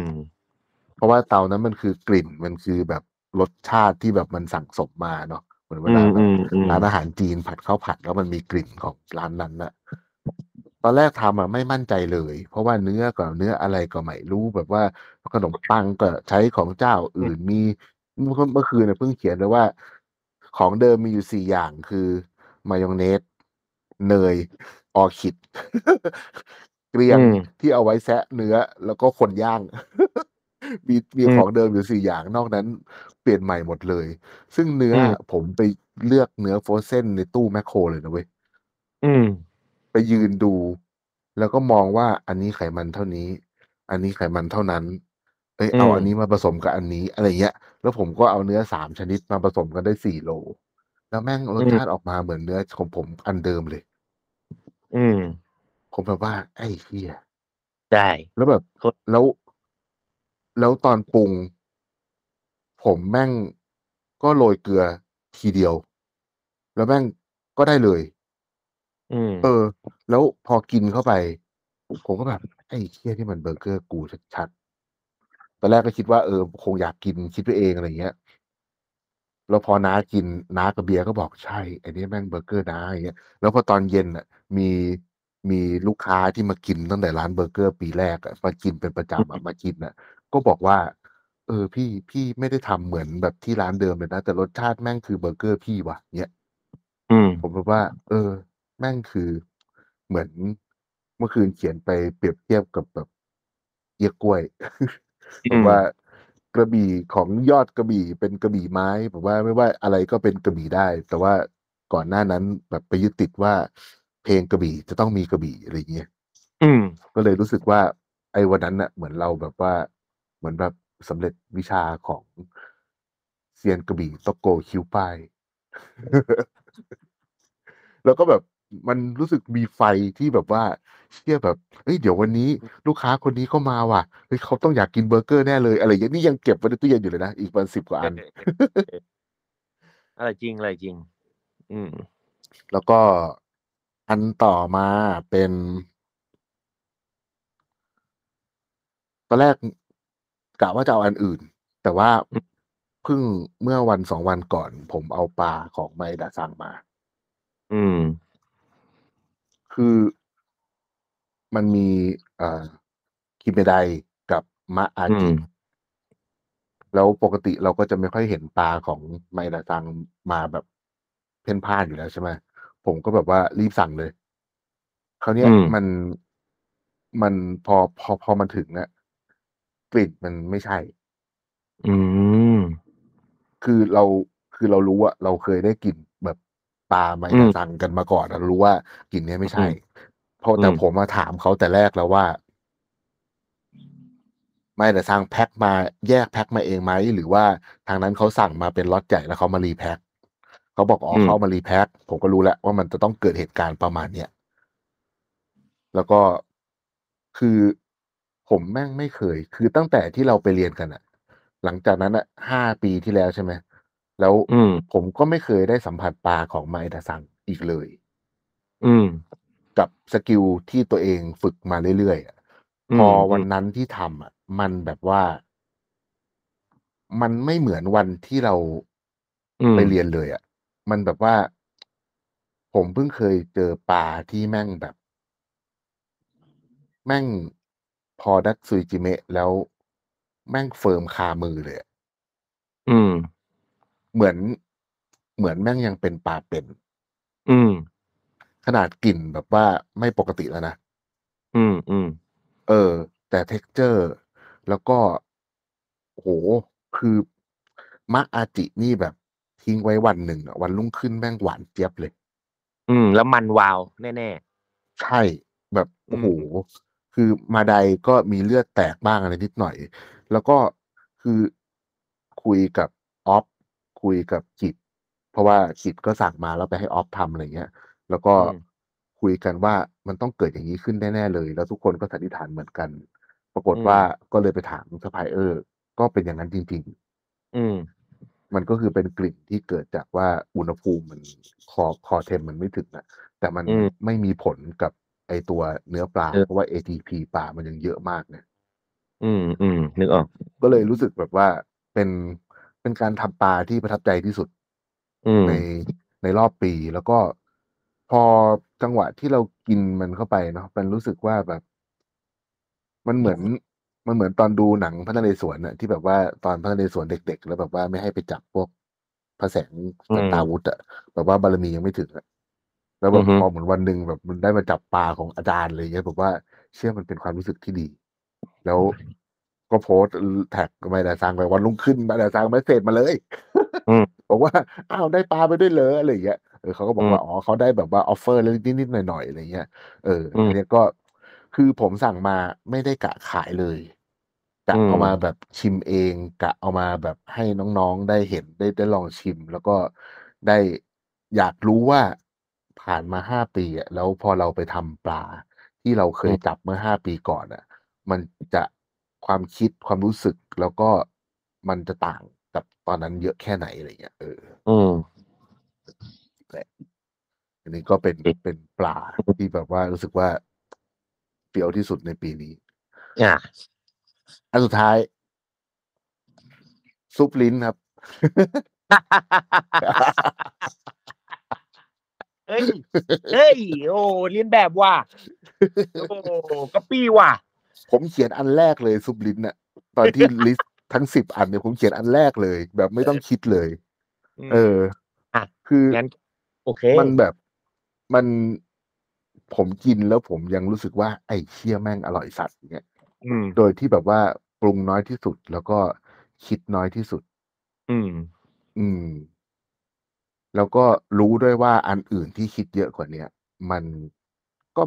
Speaker 2: เพราะว่าเตานั้นมันคือกลิ่น มันคือแบบรสชาติที่แบบมันสั่งสมมาเนาะ เหมือนเว
Speaker 3: อื
Speaker 2: ลาม แบ
Speaker 3: อื
Speaker 2: บ
Speaker 3: มอืม
Speaker 2: ร้านอาหารจีนผัดข้าวผัด แล้วมันมีกลิ่นของร้านนั้นน่ะ ตอนแรกทำอะไม่มั่นใจเลย เพราะว่าเนื้อก็เนื้ออะไรก็ไม่รู้ แบบว่าขนมปังก็ใช้ของเจ้าอื่นมี เมื่อ เมื่อคืนเนี่ยเพิ่งเขียนเลยว่า ของเดิมมีอยู่สี่อย่าง คือ มายองเนส เนย ออร์คิด เกลียง
Speaker 3: อืม
Speaker 2: ที่เอาไว้แซะเนื้อแล้วก็คนย่าง มีมี
Speaker 3: อืม
Speaker 2: ของเดิมอยู่สี่อย่างนอกนั้น เปลี่ยนใหม่หมดเลย ซึ่งเนื้ออ
Speaker 3: ม
Speaker 2: ผมไปเลือกเนื้อโฟรเซนในตู้แมคโครเลยนะเว้ย
Speaker 3: อืม
Speaker 2: ไปยืนดู แล้วก็มองว่าอันนี้ไขมันเท่านี้ อันนี้ไขมันเท่านั้น เอ้ย
Speaker 3: อื
Speaker 2: เอา
Speaker 3: ม
Speaker 2: อันนี้มาผสมกับอันนี้อะไรเงี้ย แล้วผมก็เอาเนื้อสามชนิดมาผสมกันได้สี่โล แล้วแม่งร
Speaker 3: อื
Speaker 2: ส
Speaker 3: ม
Speaker 2: ชาติออกมาเหมือนเนื้อของผมอันเดิมเลย
Speaker 3: อืม
Speaker 2: ผมแบบว่า ไอ้เหี้ย
Speaker 3: ได้
Speaker 2: แล้วแบบ
Speaker 3: โคตร
Speaker 2: แล้ว แล้วตอนปรุง ผมแม่งก็โรยเกลือทีเดียว แล้วแม่งก็ได้เลย
Speaker 3: อืม
Speaker 2: เออ แล้วพอกินเข้าไป ผมก็แบบ ไอ้เหี้ย นี่มันเบอร์เกอร์กูชัด ๆ ตอนแรกก็คิดว่า เออ คงอยากกิน คิดไปเอง อะไรเงี้ย แล้วพอน้ากิน น้ากับเบียร์ก็บอก ใช่ไอ้นี่แม่งเบอร์เกอร์น้า อย่างเงี้ย แล้วพอตอนเย็นอะ มี มีลูกค้าที่มากินตั้งแต่ร้านเบอร์เกอร์ปีแรกอะมากินเป็นประจำอะมากินอะก็บอกว่า เออ พี่พี่ไม่ได้ทำเหมือนแบบที่ร้านเดิมเลยนะ แต่รสชาติแม่งคือเบอร์เกอร์พี่ว่ะเนี้ย
Speaker 3: อืม
Speaker 2: ผมแบบว่า เออ แม่งคือเหมือนเมื่อคืนเขียนไปเปรียบเทียบกับแบบเยียกล้วย
Speaker 3: อื
Speaker 2: แบบ
Speaker 3: ม
Speaker 2: ว่ากระบี่ของยอดกระบี่เป็นกระบี่ไม้แบบว่าไม่ว่าอะไรก็เป็นกระบี่ได้ แต่ว่าก่อนหน้านั้นแบบไปยึดติดว่า เพลงกระบี่จะต้องมีกระบี่อะไรเงี้ย
Speaker 3: อืม
Speaker 2: ก็เลยรู้สึกว่า ไอ้วันนั้นน่ะ เหมือนเราแบบว่า เหมือนแบบสำเร็จวิชาของเซียนกระบี่ตะโกคิวป้าย แล้วก็แบบมันรู้สึกมีไฟที่แบบว่าเชื่อแบบเฮ้ยเดี๋ยววันนี้ ลูกค้าคนนี้เข้ามาว่ะเฮ้ยเขาต้องอยากกินเบอร์เกอร์แน่เลยอะไรอย่างเงี้ยนี่ยังเก็บไว้ในตู้เย็นอยู่เลยนะอีกประมาณสิบกว่าอัน
Speaker 3: อะไรจริงอะไรจริง อืม
Speaker 2: แล้วก็ อันต่อมาเป็น ตอนแรกกะว่าจะเอาอันอื่น แต่ว่าเพิ่งเมื่อวันสองวันก่อน ผมเอาปลาของไมดาซังมา
Speaker 3: อืม
Speaker 2: คือ มันมีเอ่อคิเมไดกับมะอา
Speaker 3: อื
Speaker 2: จิ
Speaker 3: ม
Speaker 2: แล้วปกติเราก็จะไม่ค่อยเห็นปลาของไมดาซังมาแบบเพ่นพ่านอยู่แล้ว ใช่ไหม ผมก็แบบว่ารีบสั่งเลยคราวเนี้ย
Speaker 3: อืม
Speaker 2: มัน มันพอ พอ พอมันถึงอะ กลิ่นมันไม่ใช่
Speaker 3: อืม
Speaker 2: คือเรา คือเรารู้อะ เราเคยได้กลิ่นแบบปลาไม
Speaker 3: อื
Speaker 2: ดามซังกันมาก่อนอะ รู้ว่ากลิ่นเนี้ยไม่ใช่
Speaker 3: อืม
Speaker 2: เพราะแต่
Speaker 3: อืม
Speaker 2: ผมมาถามเขาแต่แรกแล้วว่า ไม่ แต่ทางแพ็คมา แยกแพ็คมาเองไหม หรือว่าทางนั้นเขาสั่งมาเป็นล็อตใหญ่ แล้วเขามารีแพ็ค เขาบอกอ๋อ
Speaker 3: อืม
Speaker 2: เขาเอามารีแพ็คผมก็รู้แล้วว่ามันจะต้องเกิดเหตุการณ์ประมาณเนี้ยแล้วก็คือผมแม่งไม่เคย คือตั้งแต่ที่เราไปเรียนกันอะหลังจากนั้นอะห้าปีที่แล้วใช่ไหมแล้ว
Speaker 3: อืม
Speaker 2: ผมก็ไม่เคยได้สัมผัสปลาของไมดาซังอีกเลย
Speaker 3: อืม
Speaker 2: กับ skill ที่ตัวเองฝึกมาเรื่อยๆอะ
Speaker 3: อืม
Speaker 2: พอวันนั้นที่ทำอะ มันแบบว่า มันไม่เหมือนวันที่เรา
Speaker 3: อืม
Speaker 2: ไปเรียนเลยอะ มันแบบว่า ผมเพิ่งเคยเจอปลาที่แม่งแบบ แม่ง พอ脱水締め แล้วแม่ง firm คามือเลยอะ
Speaker 3: อืม
Speaker 2: เหมือน เหมือนแม่งยังเป็นปลาเป็น
Speaker 3: อืม
Speaker 2: ขนาดกลิ่นแบบว่าไม่ปกติแล้วนะ
Speaker 3: อืม อืม
Speaker 2: เออ แต่ texture แล้วก็โหคือมะอาจินี่แบบ ทิ้งไว้วันหนึ่งอะวันรุ่งขึ้นแม่งหวานเจี๊ยบเลย
Speaker 3: อืม แล้วมันวาว แน่
Speaker 2: ใช่แบบ
Speaker 3: อืม
Speaker 2: โอ้โหคือมาไดก็มีเลือดแตกบ้างอะไรนิดหน่อย แล้วก็คือคุยกับออฟคุยกับกิจเพราะว่ากิจก็สั่งมาแล้วไปให้ออฟทำอะไรเงี้ย แล้วก็
Speaker 3: อืม
Speaker 2: คุยกันว่ามันต้องเกิดอย่างนี้ขึ้นแน่ๆเลย แล้วทุกคนก็สันนิษฐานเหมือนกัน ปรากฏ
Speaker 3: อืม
Speaker 2: ว่าก็เลยไปถามสปายเออร์ ก็เป็นอย่างนั้นจริง
Speaker 3: ๆ อืม
Speaker 2: ๆ มันก็คือเป็นกลิ่นที่เกิดจากว่าอุณหภูมิมัน core core temp มันไม่ถึงนะแต่มัน
Speaker 3: อืม
Speaker 2: ไม่มีผลกับไอตัวเนื้อปลา
Speaker 3: เออ
Speaker 2: เพราะว่า ATP ปลามันยังเยอะมากเนี่ย
Speaker 3: อืมอืมนึกออก
Speaker 2: ก็เลยรู้สึกแบบว่าเป็นเป็นการทำปลาที่ประทับใจที่สุด
Speaker 3: อืม
Speaker 2: ในในรอบปีแล้วก็พอจังหวะที่เรากินมันเข้าไปเนาะมันรู้สึกว่าแบบ มันเหมือน มันเหมือนตอนดูหนังพระนเรศวรน่ะที่แบบว่าตอนพระนเรศวรเด็ก ๆ แล้วแบบว่าไม่ให้ไปจับพวกพระแสง
Speaker 3: อืม
Speaker 2: สัตตาวุธอะแบบว่าบารมียังไม่ถึงอะแล้วแบ
Speaker 3: อื
Speaker 2: บ
Speaker 3: อฮึ
Speaker 2: พอเหมือนวันหนึ่งแบบมันได้มาจับปลาของอาจารย์อะไรเงี้ยแบบว่าเชื่อมันเป็นความรู้สึกที่ดี แล้วก็โพสต์แท็กมาดาซังไปวันรุ่งขึ้นมาดาซังไม่เสร็จมาเลย
Speaker 3: อืม
Speaker 2: บอกว่าอ้าวได้ปลาไปด้วยเหรออะไรอย่างเงี้ยเออเขาก็บอ
Speaker 3: อื
Speaker 2: ก
Speaker 3: ม
Speaker 2: ว่าอ๋อเขาได้แบบว่าออฟเฟอร์เล็กนิดๆหน่อยๆอะไรเงี้ยเออ
Speaker 3: อืม
Speaker 2: อันเนี้ยก็คือผมสั่งมาไม่ได้กะขายเลย กะ
Speaker 3: อืม
Speaker 2: เอามาแบบชิมเองกะเอามาแบบให้น้องๆได้เห็นได้ได้ลองชิม แล้วก็ได้อยากรู้ว่าผ่านมาห้าปีอะแล้วพอเราไปทำปลา ที่เราเคยจับเมื่อห้าปีก่อนอะมันจะความคิดความรู้สึกแล้วก็มันจะต่างกับตอนนั้นเยอะแค่ไหนอะไรเงี้ยเออ
Speaker 3: อืม
Speaker 2: อันนี้ก็เป็น
Speaker 3: อืม
Speaker 2: เป็นปลาที่แบบว่ารู้สึกว่าเปรี้ยวที่สุดในปีนี้
Speaker 3: อะ
Speaker 2: อันสุดท้าย ซุปลิ้นครับ
Speaker 3: เฮ้ย เฮ้ย โอ้เรียนแบบว่ะ โอ้กระปี้ว่ะ
Speaker 2: ผมเขียนอันแรกเลยซุปลิ้นน่ะ ตอนที่ลิสต์ทั้งสิบอันเนี่ยผมเขียนอันแรกเลย แบบไม่ต้องคิดเลย เออ
Speaker 3: อะ
Speaker 2: คือ
Speaker 3: งั้น โอเค
Speaker 2: มันแบบมันผมกินแล้วผมยังรู้สึกว่า ไอ้เชี่ยแม่งอร่อยสัตว์เนี่ย
Speaker 3: อืม
Speaker 2: โดยที่แบบว่าปรุงน้อยที่สุด แล้วก็คิดน้อยที่สุด
Speaker 3: อืม
Speaker 2: อืม แล้วก็รู้ด้วยว่าอันอื่นที่คิดเยอะกว่าเนี้ย มันก็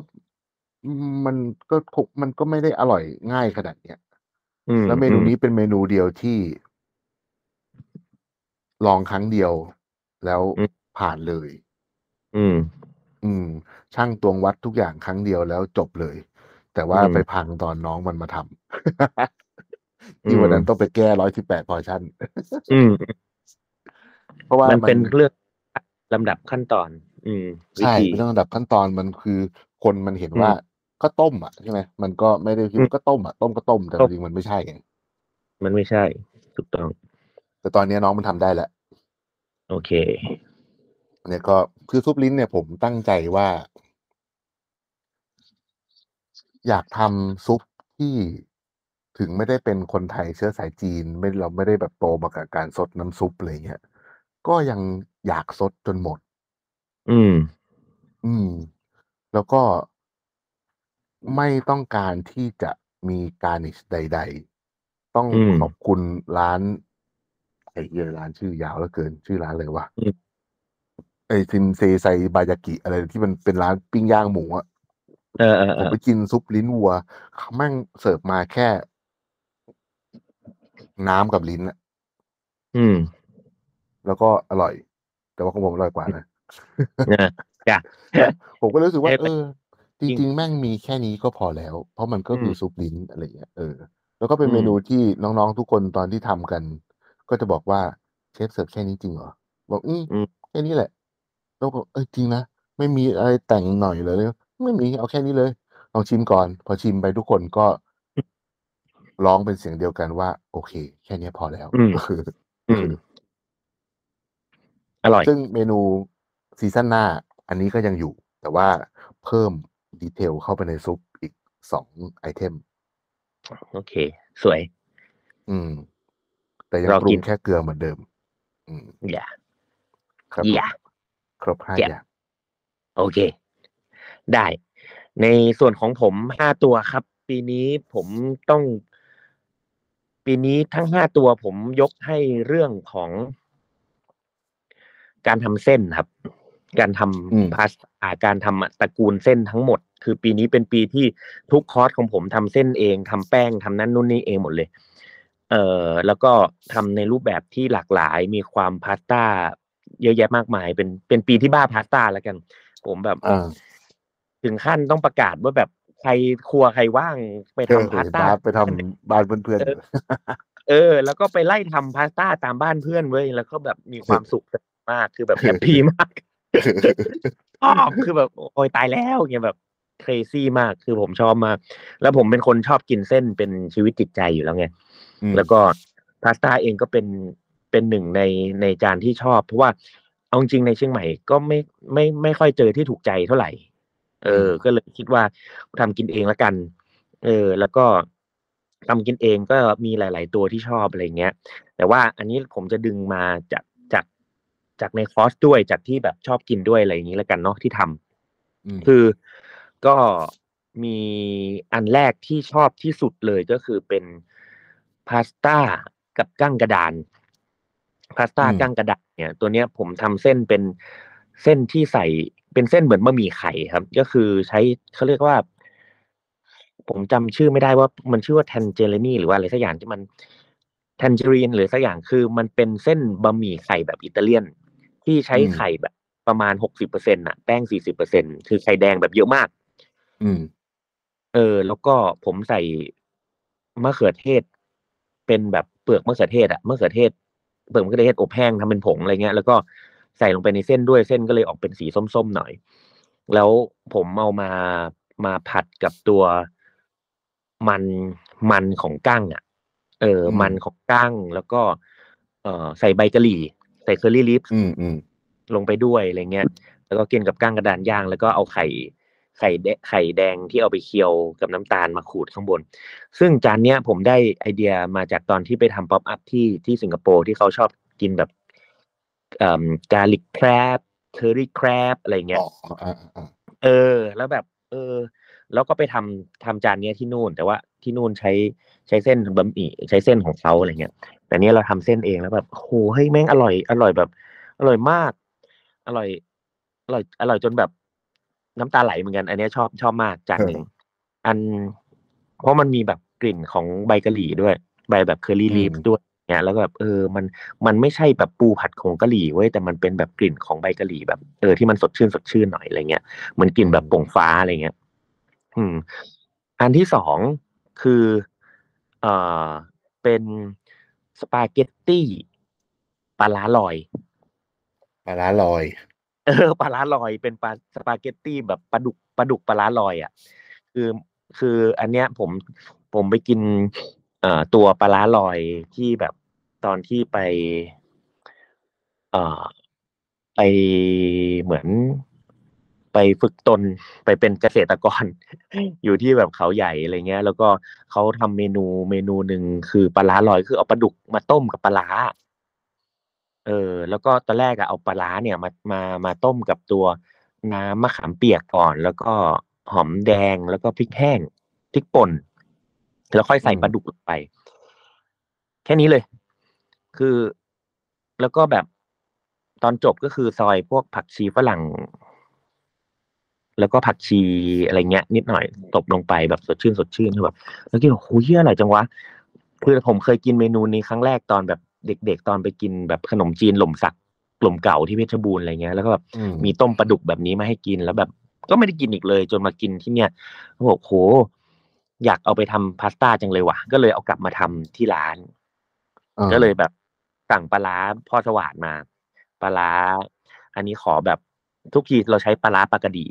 Speaker 2: มันก็คง มันก็ไม่ได้อร่อยง่ายขนาดเนี้ย
Speaker 3: อืม
Speaker 2: แล้วเมนู
Speaker 3: อื
Speaker 2: นี้เป็นเมนูเดียวที่ ลองครั้งเดียว แล้วผ่านเลย
Speaker 3: อืม
Speaker 2: อืมช่างตวงวัดทุกอย่างครั้งเดียวแล้วจบเลย แต่ว่า
Speaker 3: อืม
Speaker 2: ไปพังตอนน้องมันมาทำที่วันนั้นต้องไปแก้ร้อยสิบแปดพอชั่น
Speaker 3: อืม
Speaker 2: เพราะว่า
Speaker 3: มั
Speaker 2: มัน
Speaker 3: เป็นเรื่องลำดับขั้นตอน อืมวิ
Speaker 2: ใช่
Speaker 3: ธี
Speaker 2: เป็นเรื่องระดับขั้นตอนมันคือคนมันเห็น
Speaker 3: อืม
Speaker 2: ว่าก็ต้มอะใช่ไหมมันก็ไม่ได้คิด
Speaker 3: อืม
Speaker 2: ว่าก็ต้มอะต้มก็ต้มแต่
Speaker 3: ต้ม
Speaker 2: จริงๆมันไม่ใช่ไง
Speaker 3: มันไม่ใช่ ถูกต้อง
Speaker 2: แต่ตอนนี้น้องมันทำได้แล้ว
Speaker 3: โอเค
Speaker 2: เนี่ยก็คือซุปลิ้นเนี่ยผมตั้งใจว่า อยากทำซุปที่ ถึงไม่ได้เป็นคนไทยเชื้อสายจีน ไม่ เราไม่ได้แบบโตมากับการซดน้ำซุป อะไรเงี้ย ก็ยังอยากซดจนหมด
Speaker 3: อืม
Speaker 2: อืม แล้วก็ ไม่ต้องการที่จะมีการนิชใด ๆ ต้อง
Speaker 3: อืม
Speaker 2: ขอบคุณร้าน ไอ้เหี้ยร้านชื่อยาวเหลือเกิน ชื่อร้านอะไรวะ
Speaker 3: อืม
Speaker 2: ไอซินเซไซบายากิ อะไรที่มันเป็นร้านปิ้งย่างหมูอะ
Speaker 3: เออเออ
Speaker 2: ผ
Speaker 3: เอ
Speaker 2: ม
Speaker 3: อ
Speaker 2: ไปกินซุปลิ้นวัวเขาแม่งเสิร์ฟมาแค่น้ำกับลิ้นอะ
Speaker 3: อืม
Speaker 2: แล้วก็อร่อย แต่ว่าของผมอร่อยกว่านะ
Speaker 3: นะจ้ะ
Speaker 2: ผมก็รู้สึกว่า
Speaker 3: เออ
Speaker 2: เออจ
Speaker 3: จริง
Speaker 2: ริง ๆ แม่งมีแค่นี้ก็พอแล้ว เพราะมันก็คืออ
Speaker 3: ม
Speaker 2: ซุปลิ้นอะไรเงี้ยเออแล้วก็เป็น
Speaker 3: อืม
Speaker 2: เมนูที่น้องๆทุกคนตอนที่ทำกัน ก็จะบอกว่าเชฟเสิร์ฟแค่นี้จริงเหรอบอกอืม
Speaker 3: อืม
Speaker 2: แค่นี้แหละแล้วก็เออจริงนะไม่มีอะไรแต่งหน่อยเลย ไม่มีเอาแค่นี้เลย ลองชิมก่อน พอชิมไปทุกคนก็ร้องเป็นเสียงเดียวกันว่า โอเค แค่นี้พอแล้ว
Speaker 3: อืม
Speaker 2: คือ
Speaker 3: อืม อร่อย
Speaker 2: ซึ่งเมนู season หน้า อันนี้ก็ยังอยู่ แต่ว่าเพิ่ม detail เข้าไปในซุปอีกสอง item
Speaker 3: โอเค สวย
Speaker 2: อืม แต่ยัง
Speaker 3: รอ
Speaker 2: ปรุ
Speaker 3: กิ
Speaker 2: ง
Speaker 3: น
Speaker 2: แค่เกลือเหมือนเดิม อืม
Speaker 3: อย่า
Speaker 2: ครับ
Speaker 3: อย่า
Speaker 2: ครบห้า
Speaker 3: เจ็บ
Speaker 2: อย่าง
Speaker 3: โอเค ได้ ในส่วนของผมห้าตัวครับ ปีนี้ผมต้อง ปีนี้ทั้งห้าตัวผมยกให้เรื่องของการทำเส้นครับ การท
Speaker 2: อืมำ
Speaker 3: พาสต้าการทำตระกูลเส้นทั้งหมด คือปีนี้เป็นปีที่ทุกคอร์สของผมทำเส้นเองทำแป้งทำนั่นนู่นนี่เองหมดเลย เอ่อแล้วก็ทำในรูปแบบที่หลากหลายมีความพาสต้าเยอะแยะมากมาย เป็นเป็นปีที่บ้าพาสต้าแล้วกัน ผมแบบ
Speaker 2: อ่า
Speaker 3: ถึงขั้นต้องประกาศว่าแบบใครครัวใครว่างไป
Speaker 2: เออ
Speaker 3: ทำพาส
Speaker 2: เห็น
Speaker 3: ต้า
Speaker 2: บาสไปทำบ้านเพื่อน
Speaker 3: เออเออ แล้วก็ไปไล่ทำพาสต้าตามบ้านเพื่อนเว้ยแล้วก็แบบมีความสุขมากคือแบบ happyมาก
Speaker 2: ๆ
Speaker 3: ชอบคือแบบโอ้ยตายแล้วเงี้ยแบบเครซี่มากคือผมชอบมาก แล้วผมเป็นคนชอบกินเส้นเป็นชีวิตจิตใจอยู่แล้วไง
Speaker 2: อืม
Speaker 3: แล้วก็พาสต้าเองก็เป็นเป็นหนึ่งในในจานที่ชอบ เพราะว่าเอาจริงๆในเชียงใหม่ก็ไม่ไม่ไม่ค่อยเจอที่ถูกใจเท่าไหร่ เออ ก็เลยคิดว่าทำกินเองละกัน เออ แล้วก็ทำกินเองก็มีหลาย ๆ ตัวที่ชอบอะไรเงี้ย แต่ว่าอันนี้ผมจะดึงมาจากจากจากในคอร์สด้วยจากที่แบบชอบกินด้วยอะไรอย่างนี้ละกันเนาะที่ทำ
Speaker 2: อืม
Speaker 3: คือก็มีอันแรกที่ชอบที่สุดเลยก็คือเป็นพาสต้ากับกั้งกระดานพาสต้า
Speaker 2: อืม
Speaker 3: กั้งกระดานเนี่ย ตัวเนี้ยผมทำเส้นเป็นเส้นที่ใส่ เป็นเส้นเหมือนบะหมี่ไข่ครับ ก็คือใช้เขาเรียกว่า ผมจำชื่อไม่ได้ว่ามันชื่อว่าแทนเจเรนีหรือว่าอะไรสักอย่างที่มันแทนเจรีนหรือสักอย่างคือมันเป็นเส้นบะหมี่ไข่แบบอิตาเลียน ที่ใช้
Speaker 2: อืม
Speaker 3: ไข่แบบประมาณหกสิบเปอร์เซ็นต์ะแป้งสี่สิบเปอร์เซ็นคือไข่แดงแบบเยอะมาก
Speaker 2: อืม
Speaker 3: เออ แล้วก็ผมใส่มะเขือเทศ เป็นแบบเปลือกมะเขือเทศอะมะเขือเทศเปลือกมะเขือเทศอบแห้งทำเป็นผงอะไรเงี้ยแล้วก็ ใส่ลงไปในเส้นด้วยเส้นก็เลยออกเป็นสีส้มๆหน่อย แล้วผมเอามามาผัดกับตัวมันมันของกั้งอะ เออ
Speaker 2: อืม
Speaker 3: มันของกั้งแล้วก็ เออใส่ใบกะหรี่ ใส่ curry leaf อื
Speaker 2: มอืม
Speaker 3: ลงไปด้วยอะไรเงี้ย แล้วก็กินกับกั้งกระดานย่าง แล้วก็เอาไข่ไข่แดงไข่แดงที่เอาไปเคี่ยวกับน้ำตาลมาขูดข้างบน ซึ่งจานเนี้ยผมได้ไอเดียมาจากตอนที่ไปทำ pop-up ที่ที่สิงคโปร์ที่เขาชอบกินแบบเอ่อ garlic crab chilli crab อะไรเงี้ย
Speaker 2: อ๋ออ่าอ่า
Speaker 3: เออ แล้วแบบ เออ แล้วก็ไปทำทำจานเนี้ยที่นู่น แต่ว่าที่นู่นใช้ใช้เส้นบะหมี่ใช้เส้นของเขาอะไรเงี้ย แต่เนี้ยเราทำเส้นเองแล้วแบบโหเฮ้ยแม่งอร่อย อร่อยแบบ อร่อยมาก อร่อย อร่อย อร่อยจนแบบน้ำตาไหลเหมือนกัน อันเนี้ยชอบชอบมากจานหนึ่งอัน เพราะมันมีแบบกลิ่นของใบกะหรี่ด้วย ใบแบบเคอรี่ลีฟด้วย เนี่ยแล้วก็แบบเออมันมันไม่ใช่แบบปูผัดของกะหรี่เว้ยแต่มันเป็นแบบกลิ่นของใบกะหรี่แบบเออที่มันสดชื่นสดชื่นหน่อยอะไรเงี้ยเหมือนกลิ่นแบบโป่งฟ้าอะไรเงี้ย อืม อันที่สองคือเอ่อเป็นสปาเกตตี้ปลาล้าลอย
Speaker 2: ปลาร้าลอย
Speaker 3: เออปลาร้าลอยเป็นปลาสปาเกตตี้แบบปลาดุกปลาดุกปลาร้าลอยอะคือคืออันเนี้ยผมผมไปกิน เอ่อตัวปลาร้าลอยที่แบบตอนที่ไป เอ่อ ไปเหมือนไปฝึกตนไปเป็นเกษตรกร อยู่ที่แบบเขาใหญ่อะไรเงี้ย แล้วก็เขาทำเมนูเมนูหนึ่งคือปลาร้าลอย คือเอาปลาดุกมาต้มกับปลาร้า เออ แล้วก็ตอนแรกอะเอาปลาร้าเนี่ยมามามาต้มกับตัวน้ำมะขามเปียกก่อน แล้วก็หอมแดง แล้วก็พริกแห้ง พริกป่น แล้วค่อยใส่
Speaker 2: อืม
Speaker 3: ปลาดุกลงไป แค่นี้เลย คือแล้วก็แบบตอนจบก็คือซอยพวกผักชีฝรั่ง แล้วก็ผักชีอะไรเงี้ย นิดหน่อยตบลงไปแบบสดชื่นสดชื่นคือแบบ แล้วกินโอ้โหเฮียอะไรจังวะคือผมเคยกินเมนูนี้ครั้งแรกตอนแบบเด็กๆตอนไปกินแบบขนมจีนหล่มสักหล่มเก่าที่เพชรบูรณ์อะไรเงี้ยแล้วก็แบบ
Speaker 2: อืม
Speaker 3: มีต้มปลาดุกแบบนี้มาให้กินแล้วแบบ ก็ไม่ได้กินอีกเลย จนมากินที่เนี่ยเขาบอกโห อยากเอาไปทำพาสต้าจังเลยว่ะ ก็เลยเอากลับมาทำที่ร้าน
Speaker 2: อ่า
Speaker 3: ก็เลยแบบสั่งปลาร้าพ่อสวัสดมาปลาร้า อันนี้ขอแบบทุกทีเราใช้ปลาร้าปลากระดี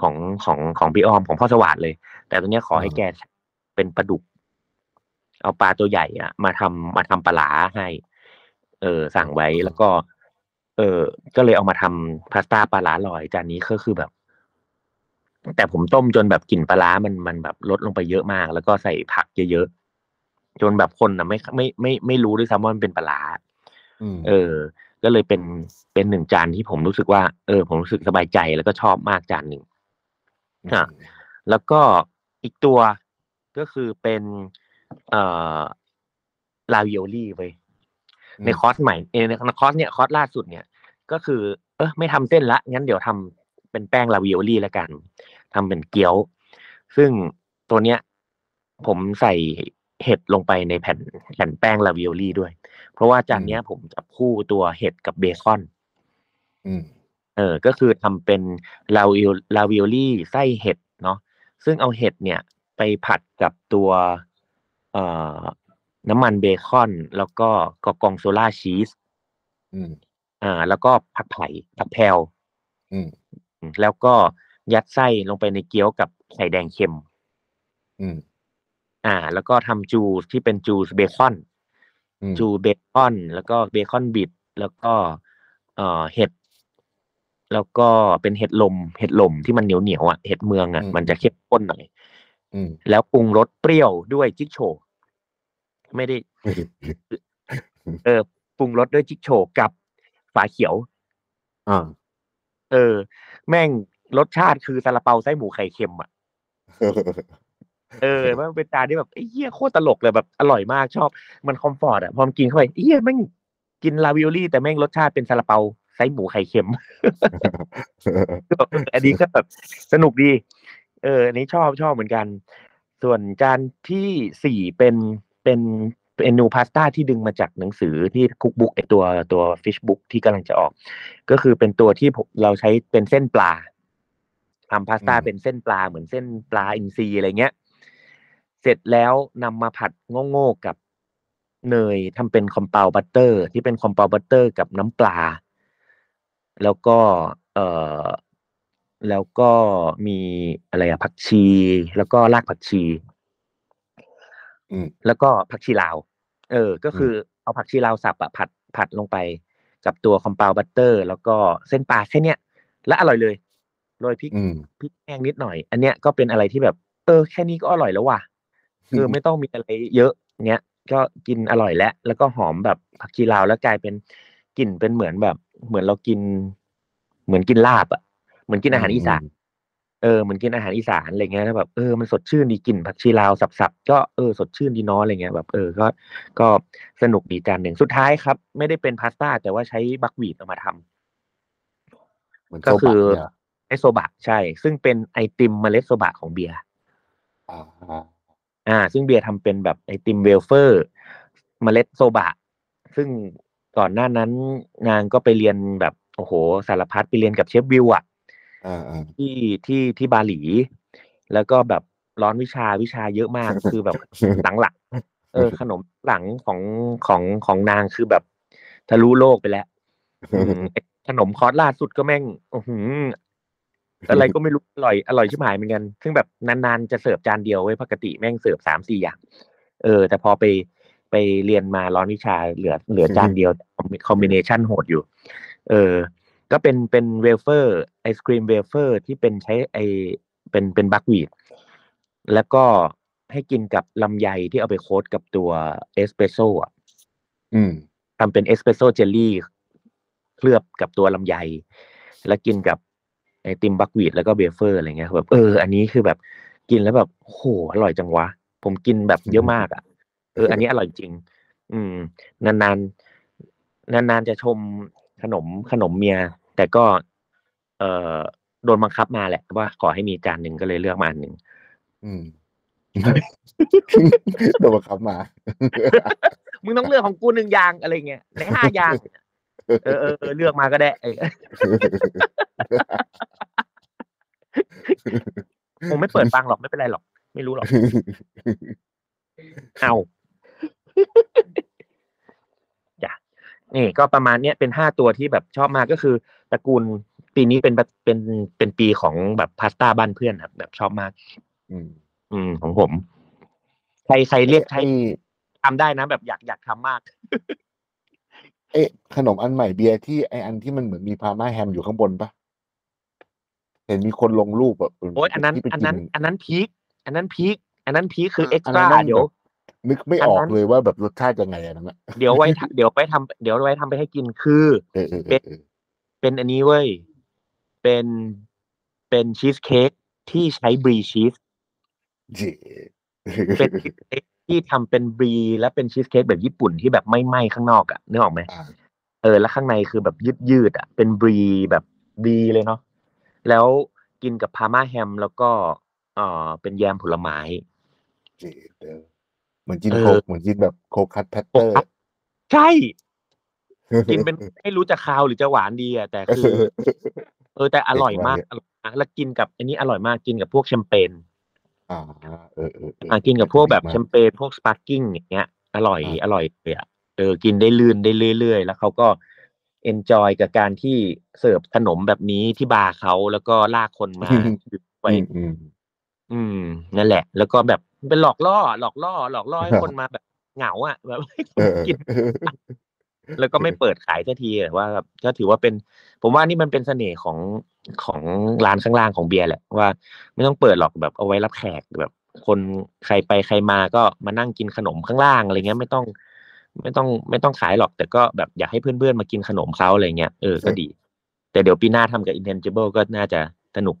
Speaker 3: ของของของพี่อ้อมของพ่อสวัสดเลย แต่ตัวเนี้ยขอให้แกเป็นปลาดุก เอาปลาตัวใหญ่อะมาทำมาทำปลาร้าให้ เออ สั่งไว้แล้วก็ เออก็เลยเอามาทำพาสต้าปลาร้าลอยจานนี้ก็คือแบบ แต่ผมต้มจนแบบกลิ่นปลาร้ามันมันแบบลดลงไปเยอะมาก แล้วก็ใส่ผักเยอะๆจนแบบคนนะไม่ไม่ไม่ไม่รู้ด้วยซ้ำว่ามันเป็นปลาร้า
Speaker 2: อืม
Speaker 3: เออ ก็เลยเป็นเป็นหนึ่งจานที่ผมรู้สึกว่า เออ ผมรู้สึกสบายใจแล้วก็ชอบมากจานหนึ่งอะแล้วก็อีกตัวก็คือเป็นเอ่อลาวิโอลี่เว้ยในคอร์สใหม่เออในคอร์สเนี่ยคอร์สล่าสุดเนี่ย ก็คือ เออไม่ทำเส้นละงั้นเดี๋ยวทำเป็นแป้งลาวิโอลี่แล้วกัน ทำเป็นเกี๊ยว ซึ่งตัวเนี้ย ผมใส่เห็ดลงไปในแผ่นแผ่นแป้งลาวิโอลี่ด้วย เพราะว่าจานเนี้ยผมจับคู่ตัวเห็ดกับเบคอน
Speaker 2: อืม
Speaker 3: เออ ก็คือทำเป็นลาวิโอลาวิโอลี่ไส้เห็ดเนาะ ซึ่งเอาเห็ดเนี่ย ไปผัดกับตัว เอ่อ น้ำมันเบคอน แล้วก็กอกองโซล่าชีส
Speaker 2: อืม
Speaker 3: อ่า แล้วก็ผักไผ่ผักแพรว
Speaker 2: อืม
Speaker 3: อืม แล้วก็ ยัดไส้ลงไปในเกี๊ยวกับไข่แดงเค็ม
Speaker 2: อืม
Speaker 3: อ่า แล้วก็ทำจูสที่เป็นจูสเบคอน
Speaker 2: อืม
Speaker 3: จูเบคอน แล้วก็เบคอนบิด แล้วก็ เอ่อเห็ด แล้วก็เป็นเห็ดลม เห็ดลมที่มันเหนียวเหนียวๆอะ เห็ดเมืองอะ มันจะเข้มข้นหน่อย
Speaker 2: อืม
Speaker 3: แล้วปรุงรสเปรี้ยวด้วยจิ๊กโฉ่วไม่ได้ เออ ปรุงรสด้วยจิ๊กโฉ่วกับฝาเขียว
Speaker 2: อ่า
Speaker 3: เออ แม่ง รสชาติคือซาลาเปาไส้หมูไข่เค็มอะเออมันเป็นจานที่แบบไอ้เหี้ยโคตรตลกเลยแบบอร่อยมากชอบ มัน comfort อะพอมันกินเข้าไปเหี้ยแม่งกินลาวิโอลี่ แต่แม่งรสชาติเป็นซาลาเปาไส้หมูไข่เค็มคือแบบเอออันนี้ก็แบบสนุกดี เออ อันนี้ชอบชอบเหมือนกัน ส่วนจานที่สี่เป็นเป็นเมนูพาสต้าที่ดึงมาจากหนังสือที่ cookbook ไอตัวตัว fish book ที่กำลังจะออก ก็คือเป็นตัวที่ผมเราใช้เป็นเส้นปลา ทำพาสต้า
Speaker 2: อืม
Speaker 3: เป็นเส้นปลาเหมือนเส้นปลาอินทรีอะไรเงี้ย เสร็จแล้วนำมาผัดโง่ๆกับเนยทำเป็น compound butter ที่เป็น compound butter กับน้ำปลา แล้วก็เอ่อแล้วก็มีอะไรอะผักชี แล้วก็รากผักชี
Speaker 2: อืม
Speaker 3: แล้วก็ผักชีลาว เออ ก็คือเอาผักชีลาวสับอะผัดผัดลงไป กับตัว compound butter แล้วก็เส้นปลาแค่เนี้ยและอร่อยเลย โรยพริก
Speaker 2: อืม
Speaker 3: พริกแห้งนิดหน่อย อันเนี้ยก็เป็นอะไรที่แบบ เออ แค่นี้ก็อร่อยแล้วว่ะเออไม่ต้องมีอะไรเยอะเงี้ยก็กินอร่อยแล้ว แล้วก็หอมแบบผักชีลาวแล้วกลายเป็นกลิ่นเป็นเหมือนแบบ เหมือนเรากิน เหมือนกินลาบอะเหมือนกินอาหารอีสานเออเหมือนกินอาหารอีสานอะไรเงี้ยแล้วแบบเออมันสดชื่นดีกลิ่นผักชีลาวสับๆก็เออสดชื่นดีเนาะอะไรเงี้ยแบบเออก็ก็สนุกดีจานหนึ่งสุดท้ายครับ ไม่ได้เป็นพาสต้าแต่ว่าใช้ buckwheat เอามาทำ
Speaker 2: เหมือน
Speaker 3: ก็คือเมล็ด
Speaker 2: โซบะเนี่ย
Speaker 3: โซบะใช่ ซึ่งเป็นไอติมเมล็ดโซบะของเบียร์
Speaker 2: อ่า
Speaker 3: อ่า ซึ่งเบียร์ทำเป็นแบบไอติมเวลเฟอร์เมล็ดโซบะ ซึ่งก่อนหน้านั้นนางก็ไปเรียนแบบโอ้โหสารพัดไปเรียนกับเชฟวิวอะ
Speaker 2: อ่าอ่า
Speaker 3: ที่ที่ที่บาหลี แล้วก็แบบร้อนวิชาวิชาเยอะมากคือแบบหลังหลังๆเออ ขนมหลังของของของนางคือแบบทะลุโลกไปแล้วอืมไอ้ขนมคอร์สล่าสุดก็แม่งโอ้โห อะไรก็ไม่รู้อร่อยอร่อยชิบหายเหมือนกัน ซึ่งแบบนานๆจะเสิร์ฟจานเดียวไว้ยปกติแม่งเสิร์ฟสามสี่อย่าง เออ แต่พอไปไปเรียนมาร้อนวิชาเหลือเหลือจานเดียว combination โหดอยู่ เออ ก็เป็นเป็นเวลเฟอร์ไอศกรีมเวลเฟอร์ที่เป็นใช้ไอเป็นเป็น buckwheat แล้วก็ให้กินกับลำไยที่เอาไป coat กับตัวเอสเปรสโซ่อะ
Speaker 2: อืม
Speaker 3: ทำเป็นเอสเปรสโซ่เจลลี่เคลือบกับตัวลำไย แล้วกินกับ ไอติม buckwheat แล้วก็เบเฟอร์อะไรเงี้ยแบบเอออันนี้คือแบบกินแล้วแบบโหอร่อยจังวะ ผมกินแบบเยอะมากอะเอออันนี้อร่อยจริง อืม นานๆนานๆจะชมขนมขนมเมีย แต่ก็ เออโดนบังคับมาแหละว่าขอให้มีจานหนึ่งก็เลยเลือกมาอันหนึ่ง
Speaker 2: อืมโดนบังคับมา
Speaker 3: มึงต้องเลือกของกูหนึ่งอย่างอะไรเงี้ยในห้าอย่าง เออเออเออเลือกมาก็ได้เออผมไม่เปิดฟังหรอกไม่เป็นไรหรอก ไม่รู้หรอกเอาจ้ะนี่ก็ประมาณเนี้ยเป็นห้าตัวที่แบบชอบมากก็คือตระกูลปีนี้เป็นแบบเป็นเป็นปีของแบบพาสต้าบ้านเพื่อนครับแบบชอบมาก
Speaker 2: อืม
Speaker 3: อืมของผม ใครใครเรียกใคร
Speaker 2: ไอ้
Speaker 3: ทำได้นะแบบอยากอยากทำมาก
Speaker 2: เอ๊ะขนมอันใหม่เบียร์ที่ไออันที่มันเหมือนมีพาร์มาแฮมอยู่ข้างบนปะเห็นมีคนลงรูปแบบ
Speaker 3: โอ้ยอันนั้น
Speaker 2: ที่ไป
Speaker 3: อัน
Speaker 2: กิ
Speaker 3: นั้น อันนั้นพีคอันนั้นพีคอันนั้นพีคคือเอ็ก
Speaker 2: อั
Speaker 3: ซ์
Speaker 2: น
Speaker 3: ต
Speaker 2: นั้น
Speaker 3: ร้า
Speaker 2: แม่ง
Speaker 3: เดี๋ยว
Speaker 2: แบบนึกไม่
Speaker 3: อัน
Speaker 2: ออก
Speaker 3: นั้น
Speaker 2: เลยว่าแบบรสชาติยังไงอันนั้นอะ
Speaker 3: เดี๋ยวไว้ทำเดี๋ยวไว้ทำเดี๋ยวไว้ทำไปให้กินคือ
Speaker 2: เออเออเออเออ
Speaker 3: เป็นอันนี้เว้ยเป็นเป็นชีสเค้กที่ใช้บรีชีส
Speaker 2: เจ๋
Speaker 3: เป็นชีสเค้ก ที่ทำเป็นบรีและเป็นชีสเค้กแบบญี่ปุ่นที่แบบไม่ไหม้ข้างนอกอะนึกออกไหม
Speaker 2: อ่า
Speaker 3: เออแล้วข้างในคือแบบยืดยืดๆอะเป็น brie แบบ brie เลยเนาะแล้วกินกับ Parma ham แล้วก็เอ่อเป็นแยมผลไม้
Speaker 2: เจ๋เด้อเหมือนกิน
Speaker 3: เออ
Speaker 2: โคกเหมือนกินแบบ cold cut platterตอร์
Speaker 3: ใช่ กินเป็นไม่รู้จะคาวหรือจะหวานดีอะแต่คือ เออแต่อร่อยมากอร่อยมากแล้วกินกับอันนี้อร่อยมากกินกับพวกแชมเปญ
Speaker 2: อ่าเออเออเออ
Speaker 3: อ่ากินกับพวกแบบ
Speaker 2: ดีมา
Speaker 3: แชมเปญพวก sparkling อย่างเงี้ย อร่อย
Speaker 2: อ่า
Speaker 3: อร่อยเลยอะเออกินได้ลื่นได้เรื่อยๆ แล้วเขาก็ enjoy กับการที่เสิร์ฟขนมแบบนี้ที่บาร์เขาแล้วก็ลากคนมาดื่มไป
Speaker 2: อืมอืม
Speaker 3: อืม นั่นแหละ แล้วก็แบบเป็นหลอกล่อ หลอกล่อ หลอกล่อให้คนมาแบบเหงาอะแบบให้คน
Speaker 2: เออ
Speaker 3: กิน แล้วก็ไม่เปิดขายสักทีอะว่าแบบก็ถือว่าเป็น ผมว่านี่มันเป็นเสน่ห์ของของร้านข้างล่างของเบียร์แหละว่า ไม่ต้องเปิดหรอกแบบเอาไว้รับแขกแบบ คนใครไปใครมาก็มานั่งกินขนมข้างล่างอะไรเงี้ยไม่ต้อง ไม่ต้องไม่ต้องขายหรอก แต่ก็แบบอยากให้เพื่อนๆมากินขนมเขาอะไรเงี้ยเออก็ดี แต่เดี๋ยวปีหน้าทำกับ Intangible ก็น่าจะสนุก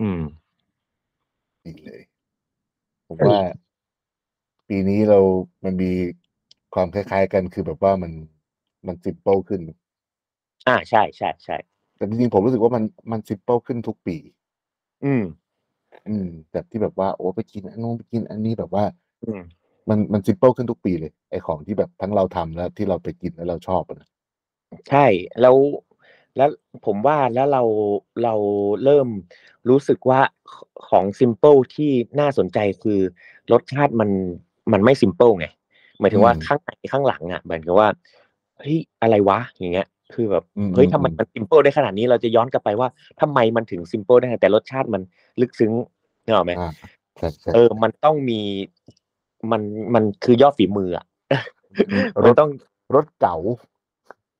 Speaker 3: อืม
Speaker 2: ดีเลย ผมว่า ปีนี้เรามันมี ความคล้าย ๆ กันคือแบบว่ามันมันซิมเปิลขึ้น
Speaker 3: อ่า ใช่ ใช่ ใช่
Speaker 2: แต่จริง ๆ ผมรู้สึกว่ามันมัน simple ขึ้นทุกปี
Speaker 3: อืม
Speaker 2: อืม แบบที่แบบว่า โอ้ ไปกินอันนู้น ไปกินอันนี้แบบว่า
Speaker 3: อืม
Speaker 2: มัน มัน simple ขึ้นทุกปีเลย ไอของที่แบบทั้งเราทำ แล้วที่เราไปกิน แล้วเราชอบอะนะ
Speaker 3: ใช่ แล้ว แล้วผมว่า แล้วเรา เราเริ่มรู้สึกว่าของซิมเ l ิลที่น่าสนใจ คือรสชาติมัน มันไม่ซิมเ l ิลไง หมายถึงว่าข้างในข้างหลังอะเหมือนกับว่าเฮ้ยอะไรวะอย่างเงี้ย คือแบบ
Speaker 2: อืม
Speaker 3: เฮ้ยทำไม
Speaker 2: อื
Speaker 3: มันซิมเ l ิลได้ขนาดนี้เราจะย้อนกลับไปว่าทำไมมันถึงซิมเ l ิลได้แต่รสชาติมันลึกซึ้งเนกอะไหม
Speaker 2: อ่าใช่ใช่
Speaker 3: เออ มันต้องมีมันมันคือยอดฝีมืออะ
Speaker 2: ร
Speaker 3: มัน
Speaker 2: ถ
Speaker 3: ต้อง
Speaker 2: รถเก๋า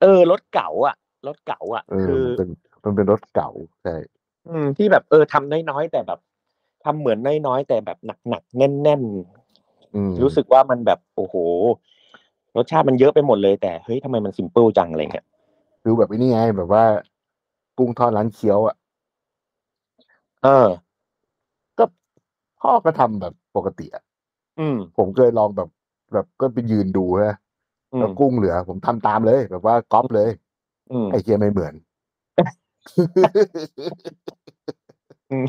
Speaker 3: เออรถเก๋าอะรถเก๋าอะ
Speaker 2: เออ
Speaker 3: คือ
Speaker 2: มันเป็นมันเป็นรถเก๋าใช่
Speaker 3: อืมที่แบบเออทำน้อยๆแต่แบบทำเหมือนน้อยๆแต่แบบหนักๆแน่น
Speaker 2: อืม
Speaker 3: ๆ รู้สึกว่ามันแบบโอ้โห รสชาติมันเยอะไปหมดเลยแต่เฮ้ยทำไมมันซิมเปิลจังอะไรเงี้ย
Speaker 2: คือแบบไอ้นี่ไงแบบว่ากุ้งทอดร้านเคี้ยวอะ
Speaker 3: เออ
Speaker 2: ก็พ่อก็ทำแบบปกติอะ
Speaker 3: อืม
Speaker 2: ผมเคยลองแบบ แบบก็ไปยืนดูฮะ
Speaker 3: อื
Speaker 2: แล้ว
Speaker 3: ม
Speaker 2: กุ้งเหลือ ผมทำตามเลย แบบว่าก๊อปเลย
Speaker 3: อืม
Speaker 2: ไอ้เคียไม่เหมือน
Speaker 3: อืม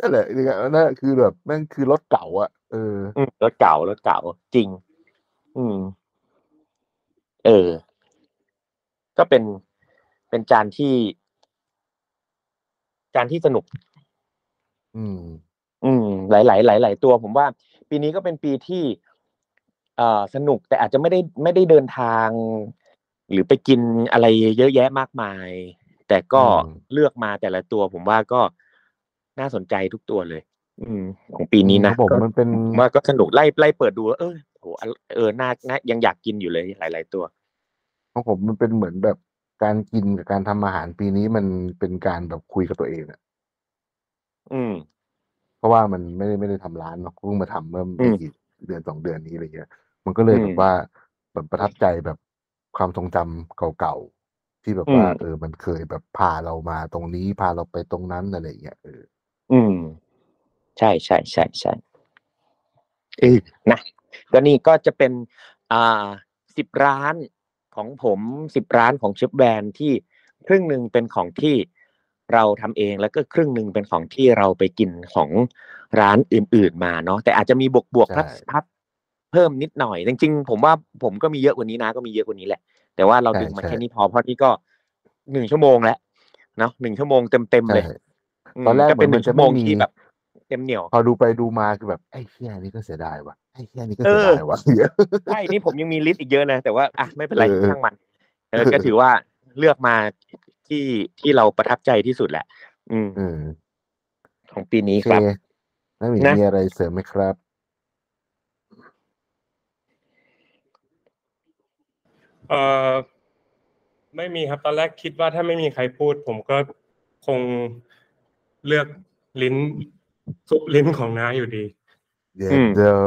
Speaker 2: นั่นแหละนี่ไงนั่นคือแบบแม่งคือรถเก่าอะเออ
Speaker 3: อืมรถเก่ารถเก่า จริง อืม เออ ก็เป็นเป็นจานที่ จานที่สนุก
Speaker 2: อืม
Speaker 3: อืม หลายหลายหลายหลายตัว ผมว่า ปีนี้ก็เป็นปีที่เอ่อสนุกแต่อาจจะไม่ได้ไม่ได้เดินทาง หรือไปกินอะไรเยอะแยะมากมาย แต่ก็
Speaker 2: อืม
Speaker 3: เลือกมาแต่ละตัว ผมว่าก็ น่าสนใจทุกตัวเลย อืม ของปีนี้นะ
Speaker 2: ครับผม
Speaker 3: ก็
Speaker 2: มันเป็น
Speaker 3: ผมว่าก็สนุกไล่ไล่เปิดดูแล้วเออโหเออน่าน่ายังอยากกินอยู่เลยหลาย ๆ ตัว
Speaker 2: ของผมมันเป็นเหมือนแบบการกินกับการทำอาหารปีนี้มันเป็นการแบบคุยกับตัวเองอะ
Speaker 3: อืม
Speaker 2: เพราะว่ามันไม่ได้ไม่ได้ทำร้านเนาะเพิ่งมาทำเมื่อ
Speaker 3: อื
Speaker 2: ไม่
Speaker 3: ม
Speaker 2: กี่เดือนสองเดือนนี้อะไรเงี้ย มันก็เลย
Speaker 3: อืม
Speaker 2: แบบว่าแบบประทับใจแบบความทรงจำเก่าๆที่แบบ
Speaker 3: อืม
Speaker 2: ว่า เออ มันเคยแบบพาเรามาตรงนี้พาเราไปตรงนั้นอะไรเงี้ยเออ
Speaker 3: อืม ใช่ใช่ใช่ใช่เออ นะ ก็นี่ก็จะเป็น อ่าสิบร้านของผมสิบร้านของเชฟแวน ที่ครึ่งหนึ่งเป็นของที่เราทำเอง แล้วก็ครึ่งหนึ่งเป็นของที่เราไปกินของร้านอื่น ๆ มาเนาะ แต่อาจจะมีบวกบวก
Speaker 2: ใช่
Speaker 3: พัดพัดเพิ่มนิดหน่อย จริง ๆ ผมว่า ผมก็มีเยอะกว่านี้นะ ก็มีเยอะกว่านี้แหละ แต่ว่าเรา
Speaker 2: ใช่
Speaker 3: ดึงมา
Speaker 2: ใช่
Speaker 3: แค่นี้พอ เพราะนี่ก็หนึ่งชั่วโมงแล้ว เนาะหนึ่งชั่วโมงเต็มๆ
Speaker 2: ใช่
Speaker 3: เลย
Speaker 2: ตอนแรก
Speaker 3: ก็
Speaker 2: เหมื
Speaker 3: เป็
Speaker 2: น
Speaker 3: ห
Speaker 2: มั
Speaker 3: นึ่ง
Speaker 2: จะ
Speaker 3: ชั่วโมง
Speaker 2: มี
Speaker 3: ที่แบบเต็มเหนี่ยว
Speaker 2: พอดูไปดูมาคือแบบไอ้เฮียนี่ก็เสียดายว่ะไอ้เฮียนี่ก็
Speaker 3: เสี
Speaker 2: ยดายว่ะเหี้ย เออ
Speaker 3: ใช่นี่ผมยังมี list อีกเยอะนะ แต่ว่าอะไม่เป็นไร
Speaker 2: เออ
Speaker 3: ช่างมันเออก็ถือว่าเลือกมาที่ที่เราประทับใจที่สุดแหละ อืม
Speaker 2: อืม
Speaker 3: ของปีนี้
Speaker 2: โอเค
Speaker 3: ครับ
Speaker 2: นั่นมี
Speaker 3: นะ
Speaker 2: มีอะไรเสริมไหมครับ
Speaker 4: เออไม่มีครับตอนแรกคิดว่าถ้าไม่มีใครพูด ผมก็คง เลือกลิ้นซุปลิ้นของน้าอยู่ดี
Speaker 2: เดี๋ย
Speaker 3: อืม
Speaker 2: เดี๋ยว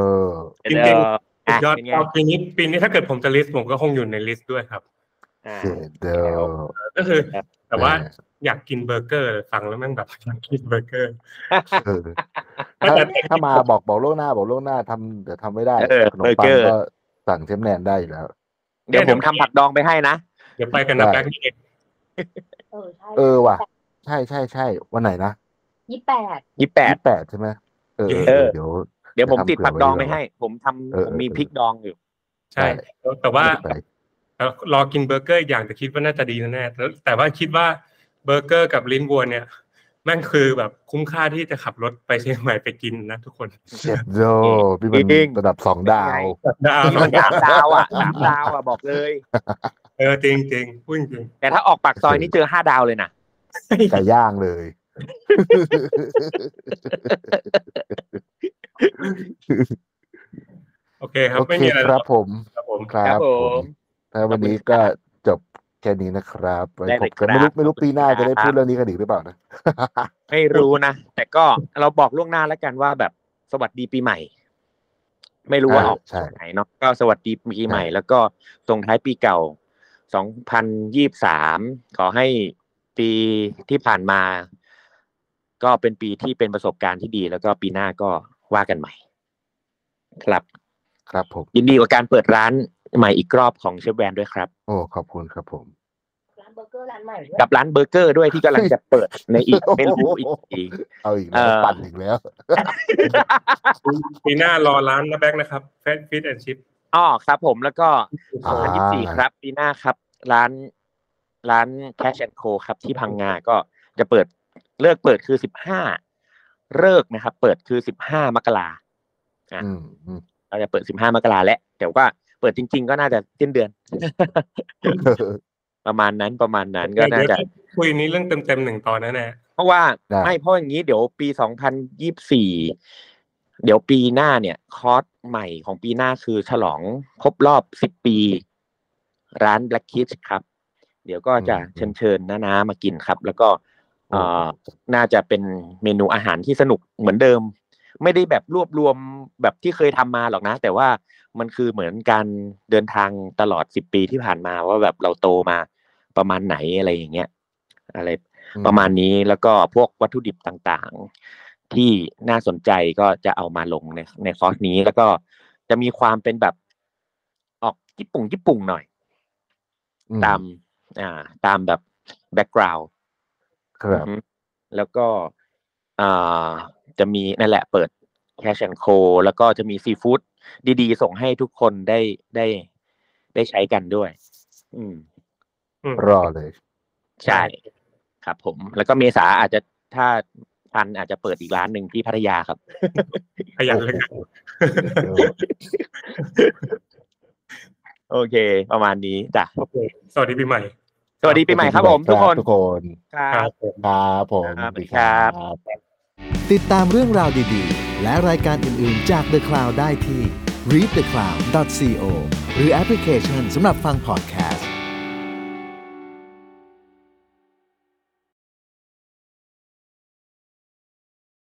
Speaker 4: จริงๆ
Speaker 3: เออ
Speaker 4: สุ
Speaker 3: อะ
Speaker 4: ดยอด
Speaker 3: เป็นไง
Speaker 4: เอาปีนี้ปีนี้ถ้าเกิดผมจะลิสต์ผมก็คงอยู่ในลิสต์ด้วยครับ
Speaker 3: อ่า
Speaker 2: เดี๋ยวเดี๋ยว
Speaker 4: ก็คือ
Speaker 3: ครับ
Speaker 4: แต่ว่า
Speaker 2: เออ
Speaker 4: อยากกินเบอร์เกอร์ฟังแล้วแม่งแบบอยากกินเบอร์เกอร์
Speaker 2: เออ
Speaker 4: ไม่
Speaker 2: ถ้า
Speaker 4: แต่
Speaker 2: ถ้ามาบอกบอกล่วงหน้าบอกล่วงหน้าทำเดี๋ยวทำไม่ได้
Speaker 3: เออ
Speaker 2: ขนมปั
Speaker 3: เบอร์เกอร์
Speaker 2: ก็สั่งเชฟแวนได้อยู่แล้ว
Speaker 3: เดี๋ยวผมทำผักดองไปให้นะ
Speaker 4: เดี๋ยวไปกันนะ
Speaker 2: ได้
Speaker 4: แบ็คนี่เอง
Speaker 5: เออใช่
Speaker 2: เออว่ะ ใช่ใช่ใช่วันไหนนะ
Speaker 5: ยี่แปด
Speaker 3: ยี่แปด
Speaker 2: ยี่แปดใช่ไหมเออ
Speaker 3: เออ
Speaker 2: เดี๋ยว
Speaker 3: เดี๋ยวผม
Speaker 2: จะทำ
Speaker 3: ติดผัก
Speaker 2: เผื่อไว้
Speaker 3: ดองไป
Speaker 2: ด้วย
Speaker 3: ให้ ผมทำ
Speaker 2: เออ
Speaker 3: ผมมี
Speaker 2: เออ
Speaker 3: พริกดองอยู่
Speaker 4: ใช่
Speaker 2: ได้
Speaker 4: แต่ว่า
Speaker 2: ไป
Speaker 4: แล้วรอกินเบอร์เกอร์อีกอย่างแต่คิดว่าน่าจะดีแน่ๆแล้วแต่ว่าคิดว่าเบอร์เกอร์กับลิ้นวัวเนี่ยแม่งคือแบบคุ้มค่าที่จะขับรถไปเชียงใหม่ไปกินนะทุกคน
Speaker 2: เจ็ดโดพี่มัน
Speaker 3: จริง
Speaker 2: ระดับสองดาว
Speaker 4: ดาว
Speaker 3: นี่มันสามดาวอะสามดาวอะบอกเลย
Speaker 4: เออจริงจริงๆพูดจริง
Speaker 3: แต่ถ้าออกปากซอยนี่เจอห้าดาวเลยนะ
Speaker 2: ไก่ย่างเลย
Speaker 4: โอเคครับ
Speaker 2: โอ
Speaker 4: ไม่
Speaker 2: เค
Speaker 4: มีอะไร
Speaker 2: ครับผม
Speaker 4: ครับผม
Speaker 2: ครับ
Speaker 3: ครับ
Speaker 2: ผ
Speaker 3: ผม
Speaker 2: มถ้าวันนี้ก็จบแค่นี้นะครับไว้
Speaker 3: ได้
Speaker 2: พ
Speaker 3: เลย
Speaker 2: บกันไม่รู้
Speaker 3: ครับ
Speaker 2: ไม่รู้ปีหน้า
Speaker 3: ขอบคุณ
Speaker 2: จะได้
Speaker 3: ครับ
Speaker 2: พูดเรื่องนี้กันอีกหรือเปล่านะ
Speaker 3: ไม่รู้นะ แต่ก็เราบอกล่วงหน้าแล้วกันว่าแบบสวัสดีปีใหม่ ไม่รู้ว่าออก
Speaker 2: ใช่
Speaker 3: ช่วงไหนเนาะก็สวัสดีปีใหม่
Speaker 2: ใช่
Speaker 3: แล้วก็ส่งท้ายปีเก่า2023ขอให้ปีที่ผ่านมา ก็เป็นปีที่เป็นประสบการณ์ที่ดี แล้วก็ปีหน้าก็ว่ากันใหม่ ครับ
Speaker 2: ครับผม
Speaker 3: ยินดีกับการเปิดร้านใหม่อีกรอบของเชฟแวนด้วยครับ
Speaker 2: โอ้ขอบคุณครับผม
Speaker 5: ร้านเบอร์เกอร์ร้านใหม่ด้วย
Speaker 3: กับร้านเบอร์เกอร์ด้วยที่กำลังจะเปิดในอีกไม่รู้อีกกี่
Speaker 2: เอาอีกแล้ว
Speaker 3: เอ่อ
Speaker 2: ปั่นอีกแล้ว
Speaker 4: ปีหน้ารอร้านนะแบ็คนะครับ fish and chips อ๋
Speaker 3: อครับผมแล้วก็
Speaker 2: อ่า
Speaker 3: ร้านยี่สี่ครับ ปีหน้าครับ ร้าน ร้าน Catch and Co ครับที่พังงาก็จะเปิด เลิกเปิดคือสิบห้าเลิกนะครับ เปิดคือสิบห้ามกรา
Speaker 2: อืมอืม
Speaker 3: เราจะเปิดสิบห้ามกราแล้วแต่ว่าเปิดจริง ๆ ก็น่าจะสิ้นเดือน ประมาณนั้นประมาณนั้นก็น่าจะ
Speaker 4: เดี๋ยวคุยนี้เรื่องเต็มๆหนึ่งตอนแน่
Speaker 3: เพราะว่า
Speaker 2: ได้
Speaker 3: ไม่เพราะอย่างนี้เดี๋ยวปีสองพันยี่สี่เดี๋ยวปีหน้าเนี่ยคอร์สใหม่ของปีหน้าคือฉลองครบรอบสิบปี ร้าน Black Kids ครับ เดี๋ยวก็จะเชิญเชิญน้าๆมากินครับ แล้วก็เอ่อ น่าจะเป็นเมนูอาหารที่สนุกเหมือนเดิม ไม่ได้แบบรวบรวมแบบที่เคยทำมาหรอกนะ แต่ว่ามันคือเหมือนการเดินทางตลอดสิบปีที่ผ่านมาว่าแบบเราโตมาประมาณไหนอะไรอย่างเงี้ยอะไรประมาณนี้แล้วก็พวกวัตถุดิบต่างๆ ที่น่าสนใจก็จะเอามาลงในในคอร์สนี้แล้วก็จะมีความเป็นแบบออกญี่ปุ่นญี่ปุ่นหน่อย
Speaker 2: อืม
Speaker 3: ตามอ่า ตามแบบ background
Speaker 2: ครับ
Speaker 3: แล้วก็อ่าจะมีนั่นแหละเปิด Catch and Co แล้วก็จะมีซีฟู้ดดีๆ ส่งให้ทุกคนได้ได้ได้ใช้กันด้วย อืม
Speaker 4: อืม
Speaker 2: รอเลย
Speaker 3: ใช่ ครับผม แล้วก็เมษาอาจจะถ้าทันอาจจะเปิดอีกร้านหนึ่งที่พัทยาครับ
Speaker 4: ขยันเหลยกัน
Speaker 2: เออ
Speaker 3: โอเค ประมาณนี้จ้ะ
Speaker 4: โอเคสวัสดีปีใหม่
Speaker 3: สวัสดีปีใหม่ครับผมทุกคน
Speaker 2: ทุกคน
Speaker 3: ครั
Speaker 4: ครับบผม
Speaker 2: ครับผม
Speaker 3: ครับ
Speaker 2: สวัสดี
Speaker 3: ครับ
Speaker 1: ติดตามเรื่องราวดีๆ และรายการอื่นๆจาก The Cloud ได้ที่ readthecloud.co หรือแอปพลิเคชันสำหรับฟังพอดแคสต์